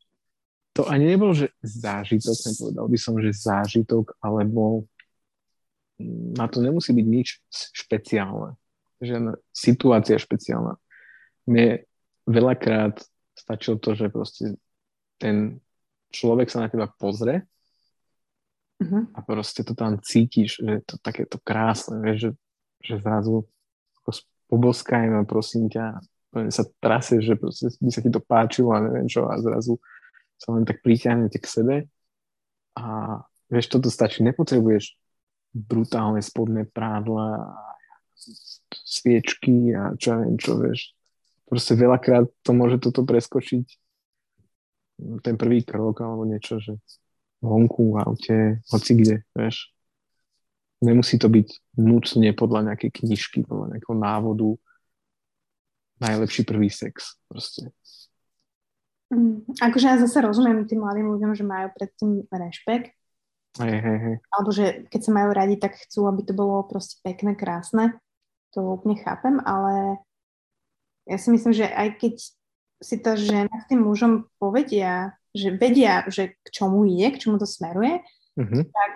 Speaker 2: To ani nebol, že zážitok, nepovedal by som, že zážitok, alebo na to nemusí byť nič špeciálne. Žiadna situácia špeciálna. Mne veľakrát stačilo to, že proste ten človek sa na teba pozrie uh-huh. a proste to tam cítiš, že je to takéto krásne, vieš, že, že zrazu poboskajme, prosím ťa, sa trasie, že by sa ti to páčilo a neviem čo a zrazu sa len tak priťahnete k sebe a vieš, toto stačí, nepotrebuješ brutálne spodné prádla, sviečky a čo ja viem čo, vieš. Proste veľakrát to môže toto preskočiť ten prvý krok alebo niečo, že vonku, v aute, hoci kde, vieš. Nemusí to byť nutne podľa nejakej knižky, podľa nejakého návodu najlepší prvý sex, proste.
Speaker 1: Mm, akože ja zase rozumiem tým mladým ľuďom, že majú predtým rešpekt,
Speaker 2: Hej, hej, hej.
Speaker 1: Alebo že keď sa majú radi, tak chcú, aby to bolo proste pekné, krásne. To úplne chápem, ale ja si myslím, že aj keď si tá žena s tým mužom povedia, že vedia, že k čomu ide, k čomu to smeruje, mm-hmm. tak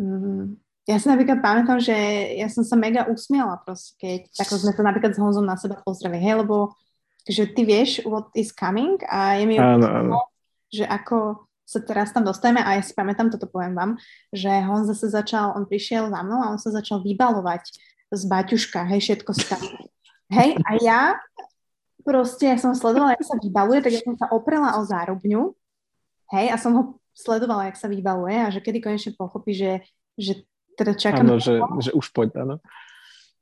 Speaker 1: mm, ja si napríklad pamätám, že ja som sa mega usmiela proste, keď tak sme to napríklad s Honzom na seba pozreli, hej, lebo že ty vieš what is coming a je mi áno, áno. že ako sa teraz tam dostajeme a ja si pamätám, toto poviem vám, že on zase začal, on prišiel za mnou a on sa začal vybalovať z baťuška, hej, všetko tam. Hej, a ja proste, ja som sledovala, jak sa vybaluje, tak ja som sa oprela o zárubňu, hej, a som ho sledovala, jak sa vybaluje a že kedy konečne pochopí, že, že teda čakám...
Speaker 2: Áno, že, že už poď, áno.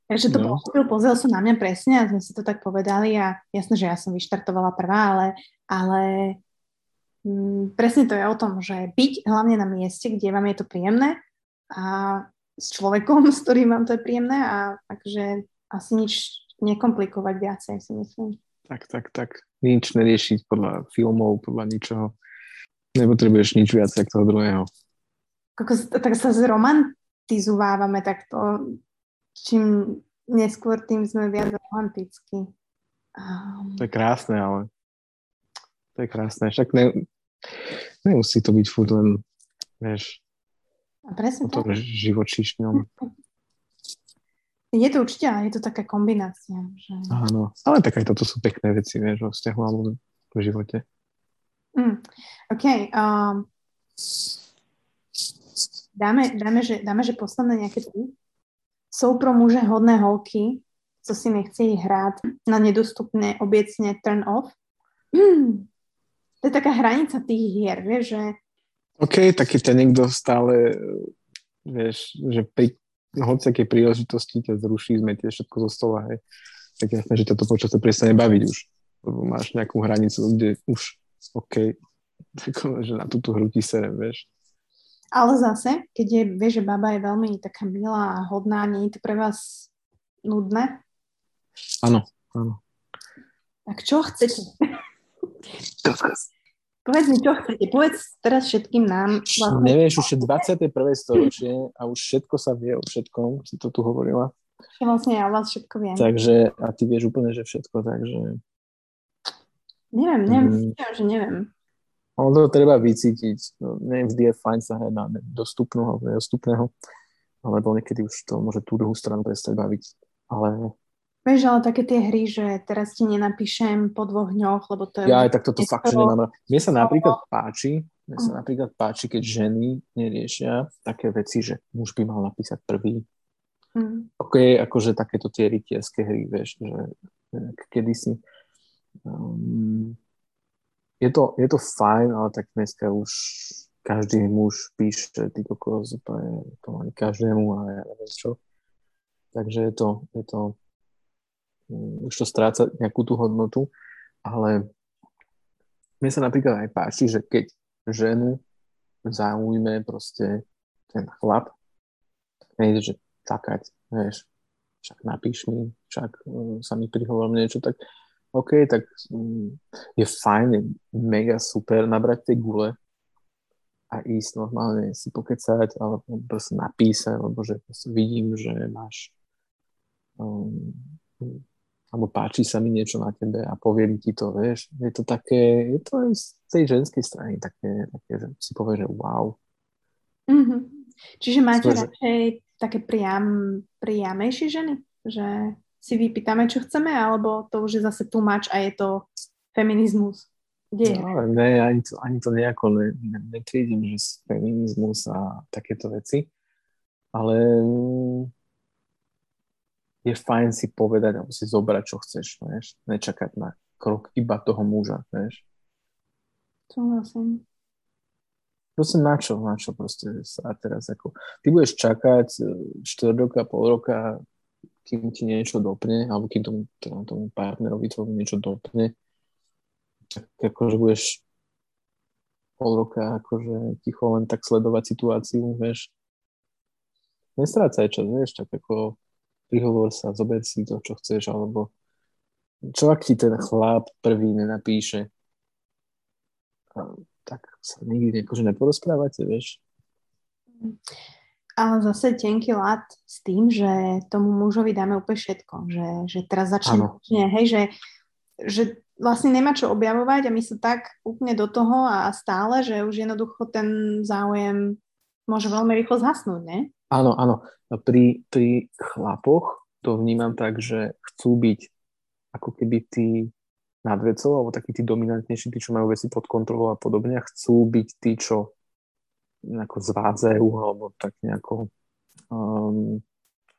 Speaker 1: Takže to no. pochopil, pozrel sa na mňa presne a sme si to tak povedali a jasné, že ja som vyštartovala prvá, ale, ale Mm, presne to je o tom, že byť hlavne na mieste, kde vám je to príjemné a s človekom, s ktorým vám to je príjemné a takže asi nič nekomplikovať viacej, si myslím.
Speaker 2: Tak, tak, tak. Nič neriešiť podľa filmov, podľa ničoho. Nepotrebuješ nič viac ako toho druhého.
Speaker 1: Kako, tak sa zromantizovávame takto. Čím neskôr, tým sme viac romantickí.
Speaker 2: Um... To je krásne, ale to je krásne. Však ne, Nemusí to byť furt len, vieš,
Speaker 1: a presne o
Speaker 2: tom tak. živočíšňom.
Speaker 1: Je to určite, je to taká kombinácia. Že...
Speaker 2: Áno, ale tak aj toto sú pekné veci, vieš, vo vzťahu alebo v živote.
Speaker 1: Mm, OK. Um, dáme, dáme, že, dáme, že posledné nejaké tri. Sú pro muže hodné holky, co si nechce hrát na nedostupné obecne turn off. to je taká hranica tých hier, vieš, že...
Speaker 2: OK, taký ten niekto stále, vieš, že pri hociakej príležitosti ťa zruší, zmetie všetko zo stola, hej. Tak jasné, že ťa to počasie prestane baviť už, lebo máš nejakú hranicu, kde už OK, že na túto hru ti serem, vieš.
Speaker 1: Ale zase, keď je, vieš, že baba je veľmi taká milá a hodná, nie je to pre vás nudné?
Speaker 2: Áno, áno.
Speaker 1: Tak čo chcete? Povedz mi, čo chcete. Povedz teraz všetkým nám.
Speaker 2: Vlastne. Nevieš, už je 21. storočie a už všetko sa vie o všetkom, si to tu hovorila.
Speaker 1: Vlastne ja vás všetko viem.
Speaker 2: Takže, a ty vieš úplne, že všetko, takže...
Speaker 1: Neviem, neviem, mm. že neviem.
Speaker 2: Ono to treba vycítiť. No, neviem, vždy je fajn sa hrať na dostupného alebo nedostupného, alebo niekedy už to môže tú druhú stranu prestať baviť. Ale
Speaker 1: Vieš, ale také tie hry, že teraz ti nenapíšem po dvoch dňoch, lebo to je...
Speaker 2: Ja aj tak toto fakt, že nemám. Mne sa napríklad páči, mne sa napríklad páči, keď ženy neriešia také veci, že muž by mal napísať prvý. Mm. Ok, akože takéto tie rytierské hry, vieš, že kedysi um, je to, je to fajn, ale tak dneska už každý muž píše, ty kokos, to je to ani každému a ja neviem čo. Takže je to, je to um, už to stráca nejakú tú hodnotu, ale mne sa napríklad aj páči, že keď ženu zaujme proste ten chlap, nejde, že čakať, vieš, však napíš mi, však uh, sa mi prihovorím niečo, tak OK, tak mm, je fajn, mega super nabrať tie gule a ísť normálne si pokecať alebo proste napísať, lebo že vidím, že máš um, alebo páči sa mi niečo na tebe a poviem ti to, vieš. Je to také, je to aj z tej ženskej strany také, také že si povie, že wow.
Speaker 1: Mm-hmm. Čiže máte Svože... radšej také priam, priamejšie ženy? Že si vypýtame, čo chceme, alebo to už je zase much a je to feminizmus? Kde je?
Speaker 2: No, ne, ani to, ani to nejako ne, ne, netriedím, že feminizmus a takéto veci, ale je fajn si povedať alebo si zobrať, čo chceš, vieš? nečakať na krok iba toho muža, vieš.
Speaker 1: Súhlasím.
Speaker 2: Proste na čo, na čo proste sa teraz ako... Ty budeš čakať e, štvrt roka, pol roka, kým ti niečo dopne, alebo kým tomu, teda tomu partnerovi tvojmu niečo dopne, tak akože budeš pol roka akože ticho len tak sledovať situáciu, vieš. Nestrácaj čas, vieš, tak ako prihovor sa, zober si to, čo chceš, alebo čo ak ti ten chlap prvý nenapíše, tak sa nikdy akože neporozprávate, vieš
Speaker 1: ale zase tenký lat s tým, že tomu mužovi dáme úplne všetko. Že, že teraz začne, nie, hej, že, že vlastne nemá čo objavovať a my sa tak úplne do toho a stále, že už jednoducho ten záujem môže veľmi rýchlo zhasnúť, ne?
Speaker 2: Áno, áno. Pri, pri chlapoch to vnímam tak, že chcú byť ako keby tí nad vecou, alebo takí tí dominantnejší, tí, čo majú veci pod kontrolou a podobne, chcú byť tí, čo nejako zvádzajú alebo tak nejako um,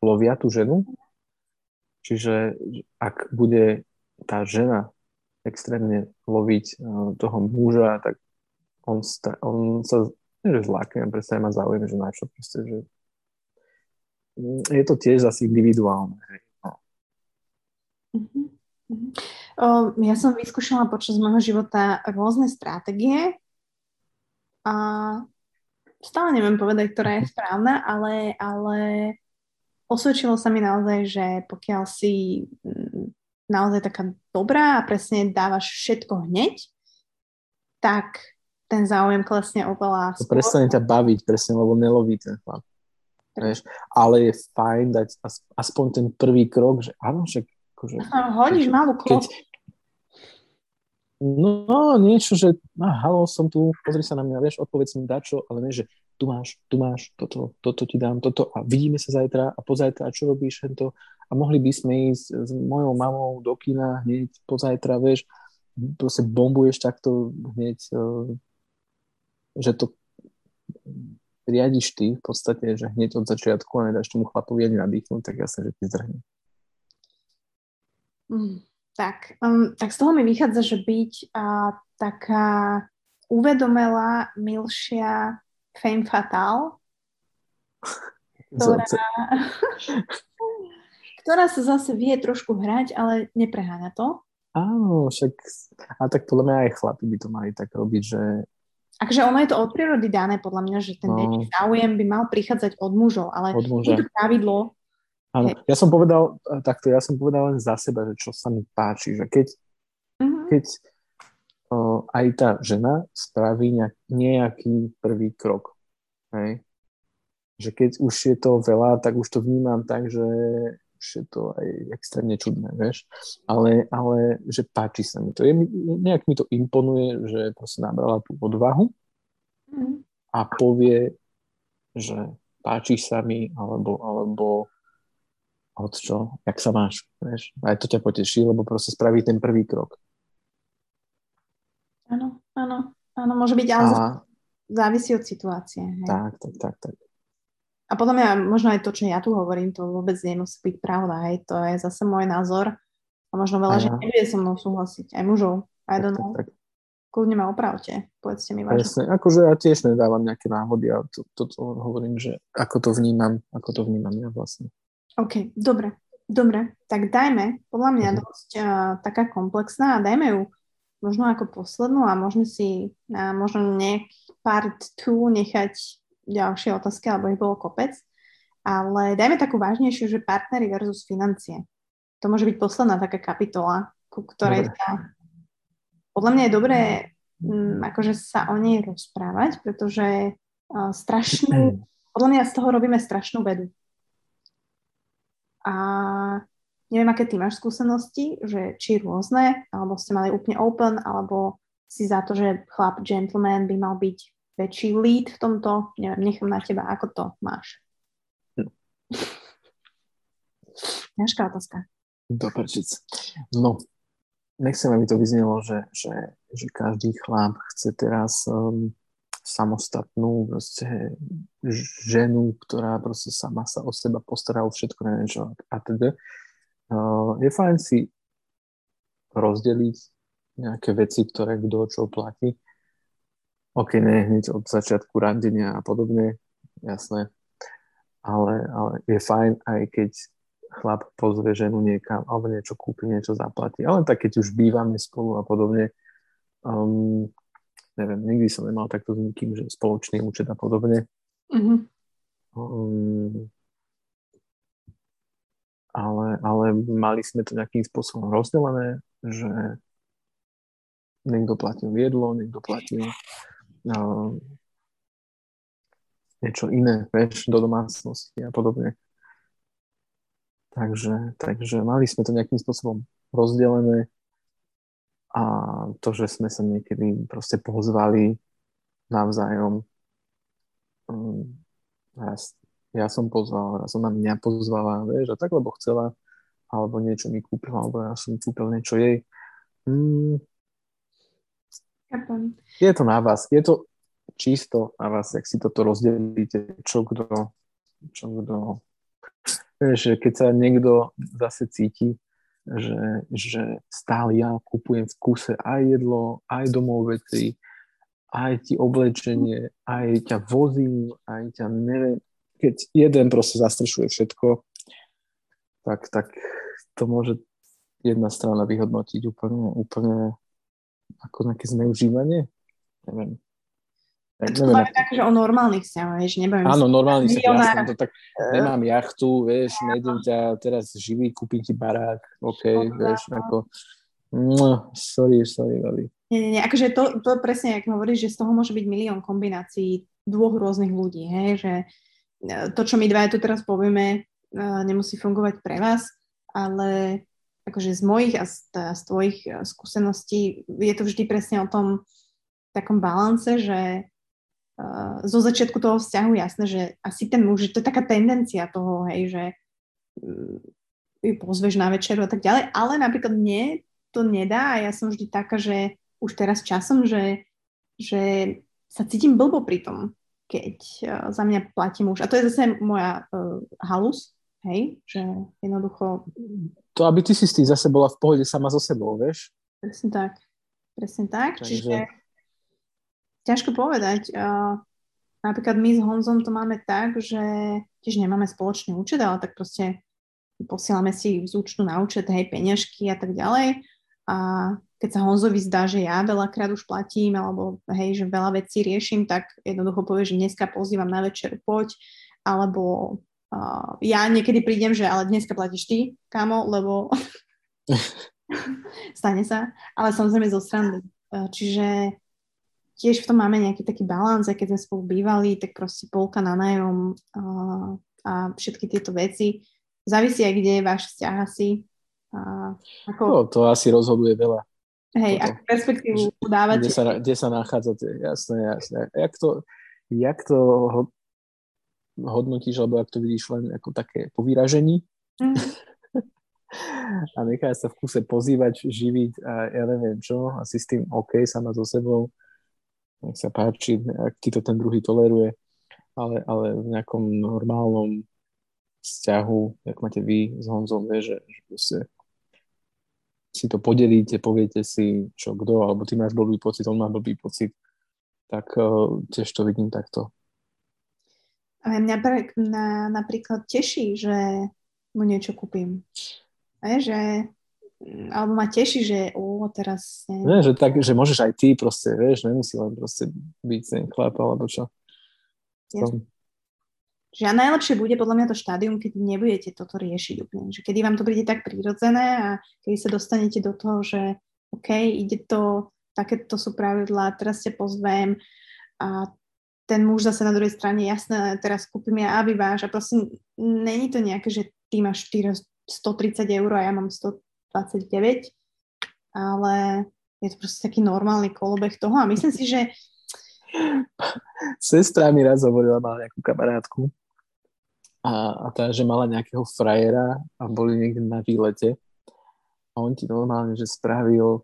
Speaker 2: lovia tú ženu. Čiže ak bude tá žena extrémne loviť uh, toho muža, tak on, sta- on sa že zlákne, presne má záujem, že na čo proste, že je to tiež asi individuálne. No.
Speaker 1: Uh-huh. O, ja som vyskúšala počas môjho života rôzne stratégie a stále neviem povedať, ktorá je správna, ale, ale osvedčilo sa mi naozaj, že pokiaľ si mm, naozaj taká dobrá a presne dávaš všetko hneď, tak ten záujem klesne oveľa
Speaker 2: To prestane ťa baviť, presne, lebo neloví ten chlap. Vieš? Ale je fajn dať aspoň ten prvý krok, že áno, však akože,
Speaker 1: Hodíš malú. Keď,
Speaker 2: No, niečo, že no, halo, som tu, pozri sa na mňa, vieš, odpovedz mi dačo, ale nie, že tu máš, tu máš, toto, toto ti dám, toto a vidíme sa zajtra a pozajtra, a čo robíš hento a mohli by sme ísť s mojou mamou do kina hneď pozajtra, vieš, proste bombuješ takto hneď, eh, že to riadiš ty v podstate, že hneď od začiatku a nedáš tomu chlapovi ani nadýchnuť, tak jasne, že ti zdrhne.
Speaker 1: Mm. Tak, um, tak z toho mi vychádza, že byť uh, taká uvedomelá, milšia fame fatal, ktorá, ktorá sa zase vie trošku hrať, ale nepreháňa to.
Speaker 2: Áno, však a tak podľa mňa aj chlapi by to mali tak robiť, že
Speaker 1: Akže ono je to od prírody dané, podľa mňa, že ten no. záujem by mal prichádzať od mužov, ale od muža. je to pravidlo.
Speaker 2: Áno, ja som povedal takto, ja som povedal len za seba, že čo sa mi páči, že keď, uh-huh. keď o, aj tá žena spraví nejak, nejaký prvý krok, hej, že keď už je to veľa, tak už to vnímam tak, že už je to aj extrémne čudné, vieš. Ale, ale že páči sa mi to. Je, nejak mi to imponuje, že proste nabrala tú odvahu mm. a povie, že páči sa mi, alebo, alebo od čo, jak sa máš, vieš. Aj to ťa poteší, lebo proste spraví ten prvý krok.
Speaker 1: Áno, áno, áno, môže byť, ale a... závisí od situácie. Hej.
Speaker 2: Tak, tak, tak, tak.
Speaker 1: A podľa mňa možno aj to, čo ja tu hovorím, to vôbec nemusí byť pravda. Hej. To je zase môj názor. A možno veľa, že nebude so mnou súhlasiť. Aj mužov. Aj do tak, tak. Kľudne ma opravte. Povedzte mi vážne.
Speaker 2: Jasne. Akože ja tiež nedávam nejaké návody a to, to, to hovorím, že ako to vnímam, ako to vnímam ja vlastne.
Speaker 1: OK, dobre. Dobre, tak dajme, podľa mňa uh-huh. dosť uh, taká komplexná a dajme ju možno ako poslednú a môžeme si uh, možno nejaký part 2 nechať ďalšie otázky, alebo ich bolo kopec. Ale dajme takú vážnejšiu, že partnery versus financie. To môže byť posledná taká kapitola, ku ktorej Dobre. sa... Podľa mňa je dobré m, mm, akože sa o nej rozprávať, pretože uh, strašnú... Podľa mňa z toho robíme strašnú vedu. A neviem, aké ty máš skúsenosti, že či rôzne, alebo ste mali úplne open, alebo si za to, že chlap, gentleman by mal byť väčší lead v tomto? Neviem, nechám na teba, ako to máš. Hm. Ťažká otázka.
Speaker 2: Doprčic. No, nechcem, aby to vyznelo, že, že, že každý chlap chce teraz um, samostatnú proste ženu, ktorá proste sama sa o seba postará o všetko, neviem čo a teda. Uh, je fajn si rozdeliť nejaké veci, ktoré kto čo platí OK, ne hneď od začiatku randenia a podobne, jasné. Ale, ale je fajn aj keď chlap pozve ženu niekam alebo niečo kúpi, niečo zaplatí. Ale tak keď už bývame spolu a podobne, um, neviem, nikdy som nemal takto s nikým, že spoločný účet a podobne. Mm-hmm. Um, ale, ale mali sme to nejakým spôsobom rozdelené, že niekto platil jedlo, niekto platil uh, niečo iné, vieš, do domácnosti a podobne. Takže, takže mali sme to nejakým spôsobom rozdelené a to, že sme sa niekedy proste pozvali navzájom. Raz, ja som pozval, raz ona mňa pozvala, vieš, a tak, lebo chcela, alebo niečo mi kúpila, alebo ja som kúpil niečo jej. Mm, je to na vás. Je to čisto na vás, ak si toto rozdelíte, čo kto, čo kto. Vieš, keď sa niekto zase cíti, že, že stále ja kupujem v kuse aj jedlo, aj domov veci, aj ti oblečenie, aj ťa vozím, aj ťa neviem, keď jeden proste zastrešuje všetko, tak, tak to môže jedna strana vyhodnotiť úplne, úplne ako nejaké zneužívanie? Neviem.
Speaker 1: To neviem, tak, že o normálnych vzťahoch, vieš, nebavím
Speaker 2: Áno, normálnych vzťahoch, jasne, to tak, nemám jachtu, vieš, nejdem ťa teraz živý, kúpim ti barák, OK, okay vieš, no. ako, no, sorry, sorry, Lali.
Speaker 1: Nie, nie, nie, akože to, to presne, ako hovoríš, že z toho môže byť milión kombinácií dvoch rôznych ľudí, hej, že e, to, čo my dva tu teraz povieme, e, nemusí fungovať pre vás, ale akože z mojich a z, z tvojich e, skúseností je to vždy presne o tom takom balance, že uh, zo začiatku toho vzťahu jasné, že asi ten muž, to je taká tendencia toho, hej, že um, ju pozveš na večeru a tak ďalej, ale napríklad mne to nedá a ja som vždy taká, že už teraz časom, že, že sa cítim blbo pri tom, keď uh, za mňa platí muž. A to je zase moja uh, halus, hej, že jednoducho
Speaker 2: to, aby ty si s tým zase bola v pohode sama so sebou, vieš?
Speaker 1: Presne tak. presne tak. Takže... Čiže ťažko povedať. Uh, napríklad my s Honzom to máme tak, že tiež nemáme spoločný účet, ale tak proste posielame si z účtu na účet, hej, peňažky a tak ďalej. A keď sa Honzovi zdá, že ja veľakrát už platím, alebo hej, že veľa vecí riešim, tak jednoducho povie, že dneska pozývam na večer, poď, alebo uh, ja niekedy prídem, že ale dneska platíš ty, kamo, lebo stane sa, ale samozrejme zo srandy. Čiže tiež v tom máme nejaký taký balans, aj keď sme spolu bývali, tak proste polka na nájom a, a všetky tieto veci. Závisí aj, kde je váš vzťah asi. A,
Speaker 2: ako... no, to asi rozhoduje veľa.
Speaker 1: Hej, ako perspektívu dávate.
Speaker 2: Kde sa, kde sa nachádzate, jasné, jasné. Jak to, jak to hodnotíš, alebo ak to vidíš len ako také po vyražení? Mm. a nechá sa v kuse pozývať, živiť a ja neviem čo, asi s tým OK sama so sebou nech sa páči, ak ti to ten druhý toleruje, ale, ale v nejakom normálnom vzťahu, jak máte vy s Honzom, vie, že, že si to podelíte, poviete si, čo kto, alebo ty máš blbý pocit, on má blbý pocit, tak uh, tiež to vidím takto.
Speaker 1: A mňa pre, na, napríklad teší, že mu niečo kúpim. A že alebo ma teší, že o, teraz...
Speaker 2: Ne. Ne, že, tak, že môžeš aj ty proste, vieš, nemusí len proste byť ten chlap, alebo čo.
Speaker 1: Že a najlepšie bude podľa mňa to štádium, keď nebudete toto riešiť úplne. Že kedy vám to príde tak prirodzené a kedy sa dostanete do toho, že OK, ide to, takéto sú pravidlá, teraz ťa pozvem a ten muž zase na druhej strane, jasné, teraz kúpim ja aby váš a proste není to nejaké, že ty máš 4, 130 eur a ja mám 100, 29, ale je to proste taký normálny kolobeh toho a myslím si, že
Speaker 2: Sestra mi raz hovorila, mala nejakú kamarátku a, a tá, že mala nejakého frajera a boli niekde na výlete a on ti normálne, že spravil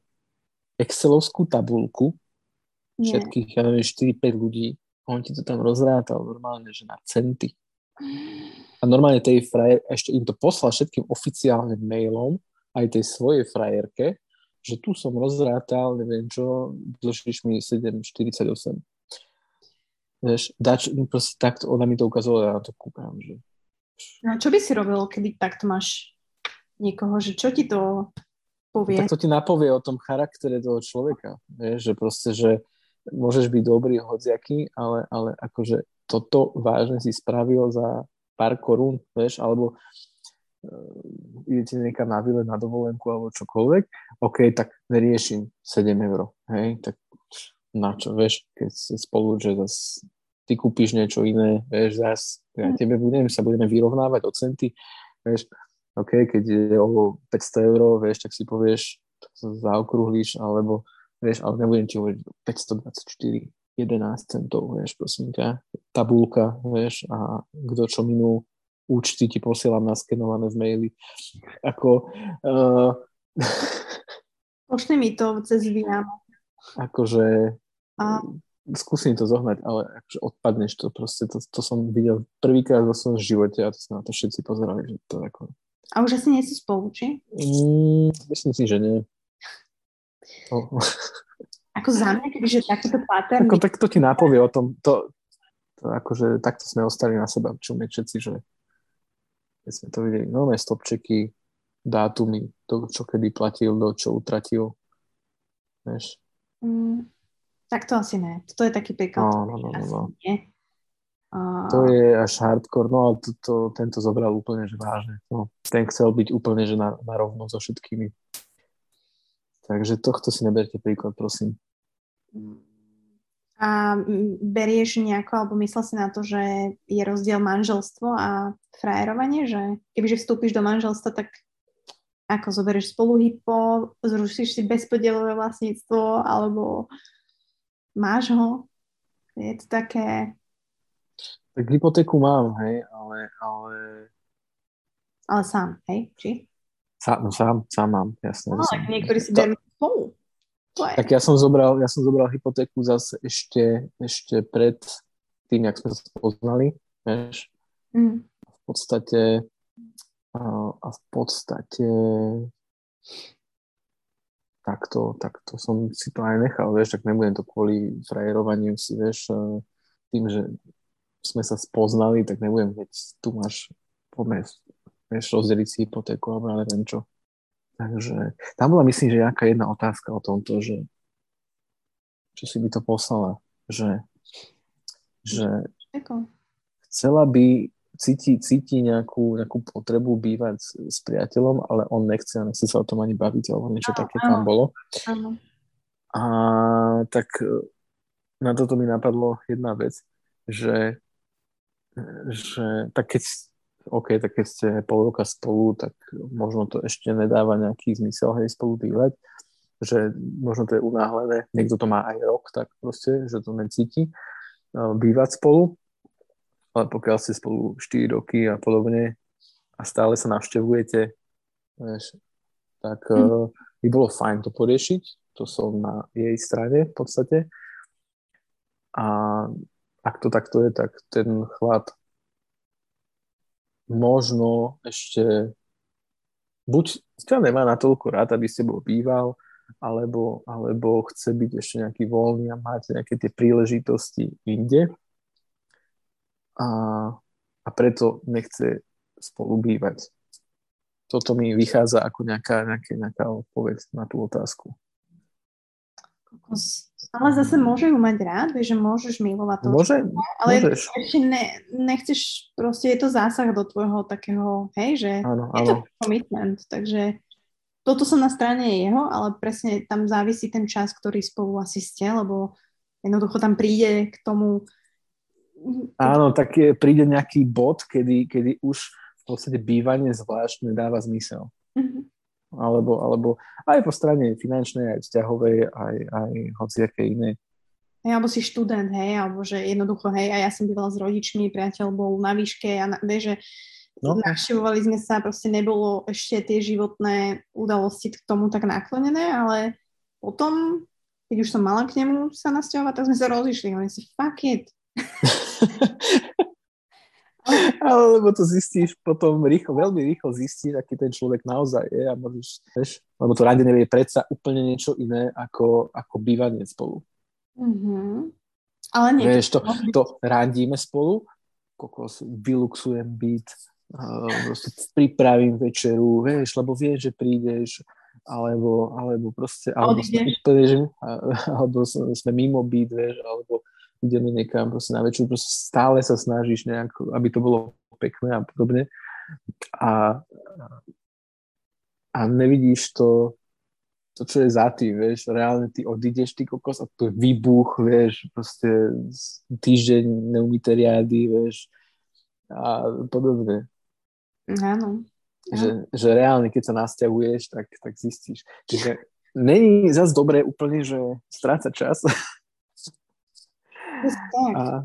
Speaker 2: excelovskú tabulku Nie. všetkých, ja neviem, 4-5 ľudí a on ti to tam rozrátal normálne, že na centy. A normálne tej frajer ešte im to poslal všetkým oficiálnym mailom aj tej svojej frajerke, že tu som rozrátal, neviem čo, dlžíš mi 7,48. Vieš, dač, proste takto, ona mi to ukazovala, ja na to kúkam, že...
Speaker 1: No čo by si robil, keby takto máš niekoho, že čo ti to povie?
Speaker 2: Tak to ti napovie o tom charaktere toho človeka, vieš, že proste, že môžeš byť dobrý hociaký, ale, ale akože toto vážne si spravil za pár korún, vieš, alebo idete niekam na výlet, na dovolenku alebo čokoľvek, OK, tak neriešim 7 eur, hej, tak na čo, vieš, keď si spolu, že zase ty kúpiš niečo iné, vieš, zase ja mm. tebe budem, sa budeme vyrovnávať o centy, vieš, OK, keď je o 500 eur, vieš, tak si povieš, tak sa zaokrúhliš, alebo, vieš, ale nebudem ti hovoriť 524, 11 centov, vieš, prosím ťa, tabulka, vieš, a kto čo minul, účty ti posielam naskenované v maili. Ako... Uh,
Speaker 1: Pošli mi to cez Viamo.
Speaker 2: Akože... A... Skúsim to zohnať, ale akože odpadneš to proste. To, to som videl prvýkrát vo svojom živote a to sa na to všetci pozerali, že to ako...
Speaker 1: A už asi nie sú spolu, či?
Speaker 2: Mm, myslím si, že nie.
Speaker 1: Oh. Ako za mňa, kebyže takéto pattern...
Speaker 2: Ako, tak to ti nápovie o tom, to, to akože takto sme ostali na seba čumieť všetci, že keď sme to videli, nové stopčeky, dátumy, to, čo kedy platil, do čo utratil. Vieš?
Speaker 1: Mm, tak to asi ne. To je taký príklad.
Speaker 2: No, no, no, no, no. To je až hardcore, no ale to, to, tento zobral úplne, že vážne. No, ten chcel byť úplne, že na, na rovno so všetkými. Takže tohto si neberte príklad, prosím.
Speaker 1: Mm. A berieš nejako, alebo myslel si na to, že je rozdiel manželstvo a frajerovanie, že kebyže vstúpiš do manželstva, tak ako zoberieš spolu hypo, zrušíš si bezpodielové vlastníctvo, alebo máš ho? Je to také...
Speaker 2: Tak hypotéku mám, hej, ale... Ale,
Speaker 1: ale sám, hej, či?
Speaker 2: Sám, no sám, sám mám, jasne.
Speaker 1: No, ale niektorí si berú spolu.
Speaker 2: Tak ja som zobral, ja som zobral hypotéku zase ešte, ešte pred tým, jak sme sa poznali, vieš. Mm. V podstate a, v podstate takto, takto som si to aj nechal, vieš, tak nebudem to kvôli frajerovaniu si, vieš, tým, že sme sa spoznali, tak nebudem, keď tu máš, poďme, vieš, rozdeliť si hypotéku, alebo neviem čo. Takže tam bola, myslím, že nejaká jedna otázka o tomto, že čo si by to poslala, že, že chcela by cíti, cíti nejakú, nejakú potrebu bývať s, s priateľom, ale on nechce a nechce sa o tom ani baviť, alebo niečo také tam bolo. Áno. A tak e, na toto mi napadlo jedna vec, že, že tak keď, OK, tak keď ste pol roka spolu, tak možno to ešte nedáva nejaký zmysel, hej, spolu bývať, že možno to je unáhlené, niekto to má aj rok, tak proste, že to necíti, e, bývať spolu, ale pokiaľ ste spolu 4 roky a podobne a stále sa navštevujete, vieš, tak mm. by bolo fajn to poriešiť. To som na jej strane v podstate. A ak to takto je, tak ten chlap možno ešte buď ťa nemá natoľko rád, aby ste bol býval, alebo, alebo chce byť ešte nejaký voľný a mať nejaké tie príležitosti inde a, a preto nechce spolu bývať. Toto mi vychádza ako nejaká, nejaká, nejaká odpoveď na tú otázku.
Speaker 1: Ale zase môže ju mať rád, vieš, že môžeš milovať to.
Speaker 2: Môže,
Speaker 1: ale
Speaker 2: môžeš.
Speaker 1: ešte ne, nechceš, proste je to zásah do tvojho takého, hej, že
Speaker 2: áno,
Speaker 1: je to commitment, takže toto som na strane jeho, ale presne tam závisí ten čas, ktorý spolu asi ste, lebo jednoducho tam príde k tomu
Speaker 2: Áno, tak príde nejaký bod, kedy, kedy už v podstate bývanie zvlášť nedáva zmysel. Mm-hmm. Alebo, alebo aj po strane finančnej, aj vzťahovej, aj, aj hociaké iné.
Speaker 1: Hej, alebo si študent, hej, alebo že jednoducho, hej, a ja som bývala s rodičmi, priateľ bol na výške a na, vieš, že no. navštevovali sme sa, proste nebolo ešte tie životné udalosti k tomu tak naklonené, ale potom, keď už som mala k nemu sa nasťahovať, tak sme sa rozišli. Oni si, fuck it,
Speaker 2: Alebo to zistíš potom rýchlo, veľmi rýchlo zistíš, aký ten človek naozaj je a môžeš, vieš, lebo to radenie je predsa úplne niečo iné ako, ako bývanie spolu.
Speaker 1: Mm-hmm. Ale nie.
Speaker 2: Vieš, to, to randíme spolu, kokos, vyluxujem byt, uh, pripravím večeru, vieš, lebo vieš, že prídeš, alebo, alebo proste, alebo sme, úplne, že, alebo sme mimo byt, vieš, alebo ideme niekam proste na večer, proste stále sa snažíš nejak, aby to bolo pekné a podobne. A, a nevidíš to, to, čo je za tým, vieš, reálne ty odídeš, ty kokos, a to je výbuch, vieš, proste týždeň neumíte riady, vieš, a podobne.
Speaker 1: Áno.
Speaker 2: Že, že reálne, keď sa nasťahuješ, tak, tak zistíš. Čiže není zase dobré úplne, že strácať čas a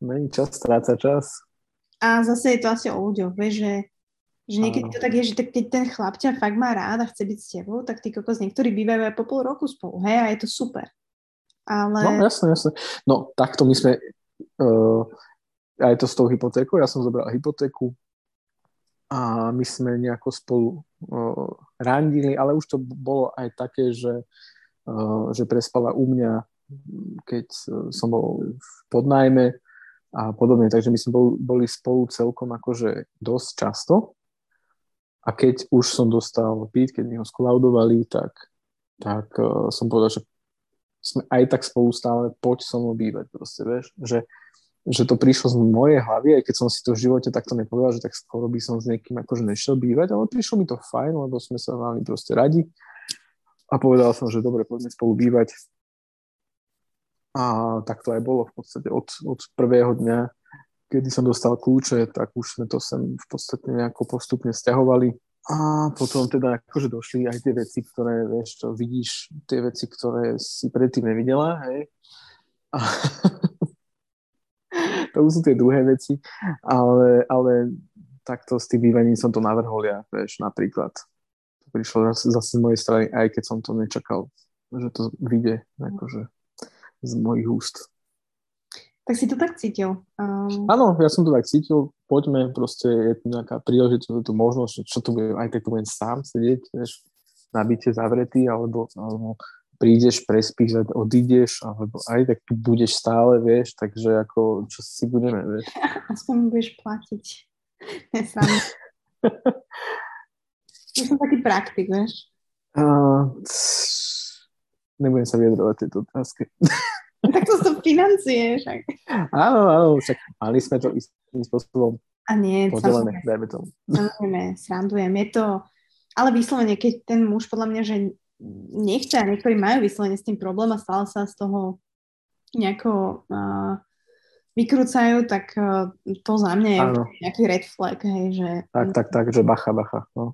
Speaker 2: není čas, stráca čas.
Speaker 1: A zase je to asi o ľuďoch, vieš, že, že niekedy to tak je, že tak keď ten chlap ťa fakt má rád a chce byť s tebou, tak tí kokos niektorí bývajú aj po pol roku spolu, hej, a je to super. Ale...
Speaker 2: No, jasne, jasne. No, takto my sme, uh, aj to s tou hypotékou, ja som zobral hypotéku a my sme nejako spolu uh, randili, ale už to bolo aj také, že, uh, že prespala u mňa keď som bol v podnajme a podobne. Takže my sme bol, boli spolu celkom akože dosť často. A keď už som dostal byt, keď mi ho skolaudovali, tak, tak uh, som povedal, že sme aj tak spolu stále, poď so mnou bývať proste, vieš, že, že to prišlo z mojej hlavy, aj keď som si to v živote takto nepovedal, že tak skoro by som s niekým akože nešiel bývať, ale prišlo mi to fajn, lebo sme sa mali proste radi a povedal som, že dobre, poďme spolu bývať a tak to aj bolo v podstate od, od prvého dňa, kedy som dostal kľúče, tak už sme to sem v podstate nejako postupne stiahovali. A potom teda akože došli aj tie veci, ktoré, vieš, čo vidíš, tie veci, ktoré si predtým nevidela, hej. A to už sú tie druhé veci, ale, ale takto s tým bývaním som to navrhol ja, vieš, napríklad. To prišlo zase, z mojej strany, aj keď som to nečakal, že to vyjde, akože z mojich úst.
Speaker 1: Tak si to tak cítil? Um...
Speaker 2: Áno, ja som to tak cítil. Poďme, proste je tu nejaká príležitosť, tu možnosť, čo tu budem, aj tak tu budem sám sedieť, vieš, nabite zavretý, alebo, alebo prídeš, prespíš odídeš, alebo aj tak tu budeš stále, vieš, takže ako, čo si budeme, vieš.
Speaker 1: Aspoň budeš platiť. Ja som taký praktik, vieš.
Speaker 2: Uh, nebudem sa vyjadrovať tejto otázke.
Speaker 1: Tak to sú financie, však.
Speaker 2: Áno, áno, však mali sme to istým spôsobom
Speaker 1: a nie,
Speaker 2: podelené, dajme tomu.
Speaker 1: Samozrejme, srandujem. Je to, ale vyslovene, keď ten muž podľa mňa, že nechce a niektorí majú vyslovene s tým problém a stále sa z toho nejako uh, vykrúcajú, tak uh, to za mňa je ano. nejaký red flag, hej, že...
Speaker 2: Tak, tak, tak, že bacha, bacha, no.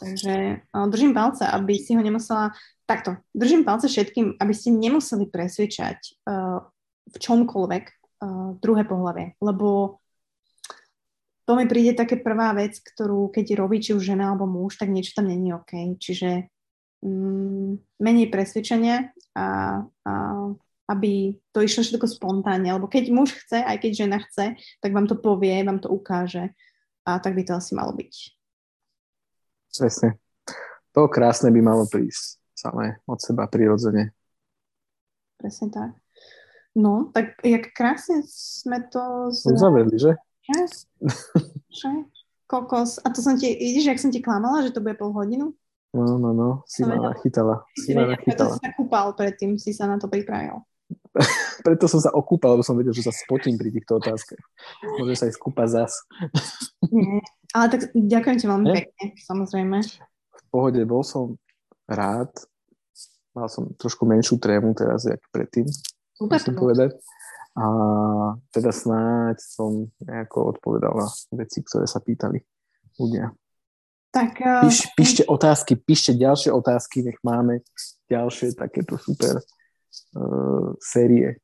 Speaker 1: Takže držím palce, aby si ho nemusela... Takto, držím palce všetkým, aby ste nemuseli presvedčať uh, v čomkoľvek uh, druhé pohľavie, lebo to mi príde také prvá vec, ktorú keď robí či už žena alebo muž, tak niečo tam není OK. Čiže mm, menej presvedčenia a, a aby to išlo všetko spontánne. Lebo keď muž chce, aj keď žena chce, tak vám to povie, vám to ukáže. A tak by to asi malo byť.
Speaker 2: Presne. To krásne by malo prísť samé od seba prirodzene.
Speaker 1: Presne tak. No, tak jak krásne sme to...
Speaker 2: Z... Uzavedli, že?
Speaker 1: Yes. Kokos. A to som ti, vidíš, jak som ti klamala, že to bude pol hodinu?
Speaker 2: No, no, no. Si ma nachytala. Si ma nachytala.
Speaker 1: Preto si sa kúpal predtým, si sa na to pripravil.
Speaker 2: Preto som sa okúpal, lebo som vedel, že sa spotím pri týchto otázkach. Môžem sa aj skúpať zas.
Speaker 1: Nie. Ale tak ďakujem ti veľmi pekne, samozrejme.
Speaker 2: V pohode, bol som rád. Mal som trošku menšiu trému teraz, jak predtým. Super. Musím povedať. A teda snáď som nejako odpovedal na veci, ktoré sa pýtali ľudia.
Speaker 1: Tak, uh,
Speaker 2: Píš, píšte otázky, píšte ďalšie otázky, nech máme ďalšie takéto super uh, série.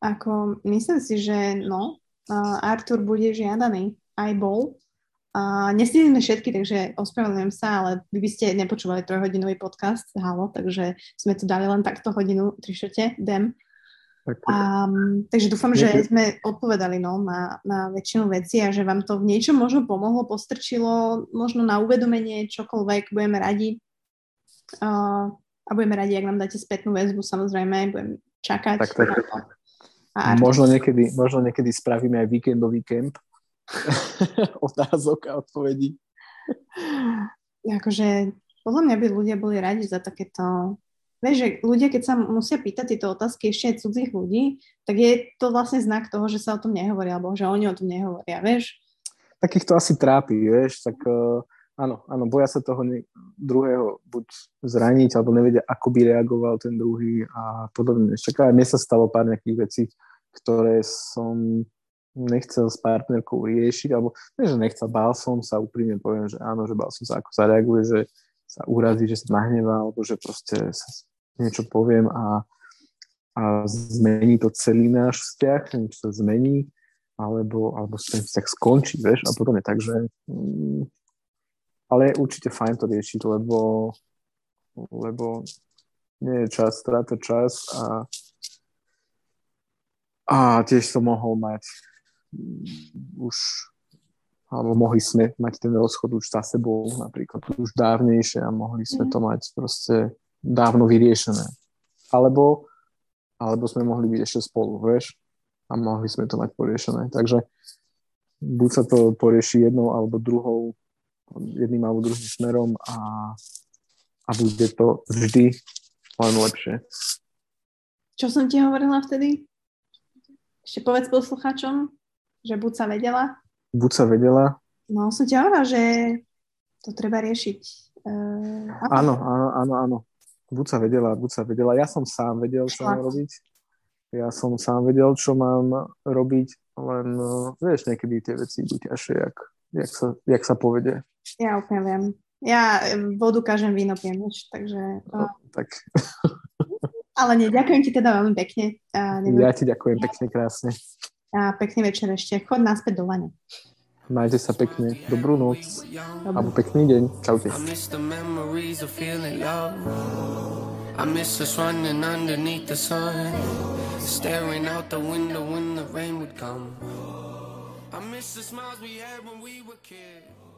Speaker 1: Ako, myslím si, že no, uh, Artur bude žiadaný, aj bol. Uh, nestihli všetky, takže ospravedlňujem sa, ale vy by ste nepočúvali trojhodinový podcast, halo, takže sme tu dali len takto hodinu, tri šete, dem. Um, takže dúfam, že sme odpovedali no, na, na väčšinu veci a že vám to v niečom možno pomohlo, postrčilo, možno na uvedomenie, čokoľvek, budeme radi. Uh, a budeme radi, ak nám dáte spätnú väzbu, samozrejme, budem čakať.
Speaker 2: Tak, tak, tak. A možno, niekedy, možno niekedy spravíme aj víkendový kemp otázok a odpovedí.
Speaker 1: Akože, podľa mňa by ľudia boli radi za takéto Vieš, že ľudia, keď sa musia pýtať tieto otázky ešte aj cudzích ľudí, tak je to vlastne znak toho, že sa o tom nehovorí, alebo že oni o tom nehovoria, vieš?
Speaker 2: Takých to asi trápi, vieš, tak uh, áno, áno, boja sa toho ne- druhého buď zraniť, alebo nevedia, ako by reagoval ten druhý a podobne. Čaká, aj mne sa stalo pár nejakých vecí, ktoré som nechcel s partnerkou riešiť, alebo nie, že nechcel, bál som sa, úprimne poviem, že áno, že bál som sa, ako zareaguje, že sa urazí, že sa nahnevá, alebo že proste sa niečo poviem a, a zmení to celý náš vzťah, niečo sa zmení, alebo, alebo ten vzťah skončí, vieš, a potom je tak, že mm, ale je určite fajn to riešiť, lebo lebo nie je čas, stráta čas a a tiež som mohol mať už alebo mohli sme mať ten rozchod už za sebou napríklad už dávnejšie a mohli sme to mať proste dávno vyriešené. Alebo, alebo sme mohli byť ešte spolu, vieš? A mohli sme to mať poriešené. Takže buď sa to porieši jednou alebo druhou, jedným alebo druhým smerom a, a bude to vždy len lepšie.
Speaker 1: Čo som ti hovorila vtedy? Ešte povedz poslucháčom, že buď sa vedela.
Speaker 2: Buď sa vedela.
Speaker 1: No, som ti hovorila, že to treba riešiť. Uh,
Speaker 2: áno, áno, áno, áno buď sa vedela, buď sa vedela. Ja som sám vedel, čo mám robiť. Ja som sám vedel, čo mám robiť, len uh, vieš, niekedy tie veci budú ťažšie, jak, jak, sa, jak sa povede.
Speaker 1: Ja úplne viem. Ja vodu kažem víno piem, takže...
Speaker 2: No, tak.
Speaker 1: Ale nie, ďakujem ti teda veľmi pekne.
Speaker 2: A ja ti ďakujem pekne, krásne.
Speaker 1: A pekný večer ešte. Chod naspäť do Lane.
Speaker 2: Majte sa pekne. Dobrú noc. Alebo pekný deň. Čaute. I miss us running underneath the sun, staring out the window when the rain would come. I miss the smiles we had when we were kids.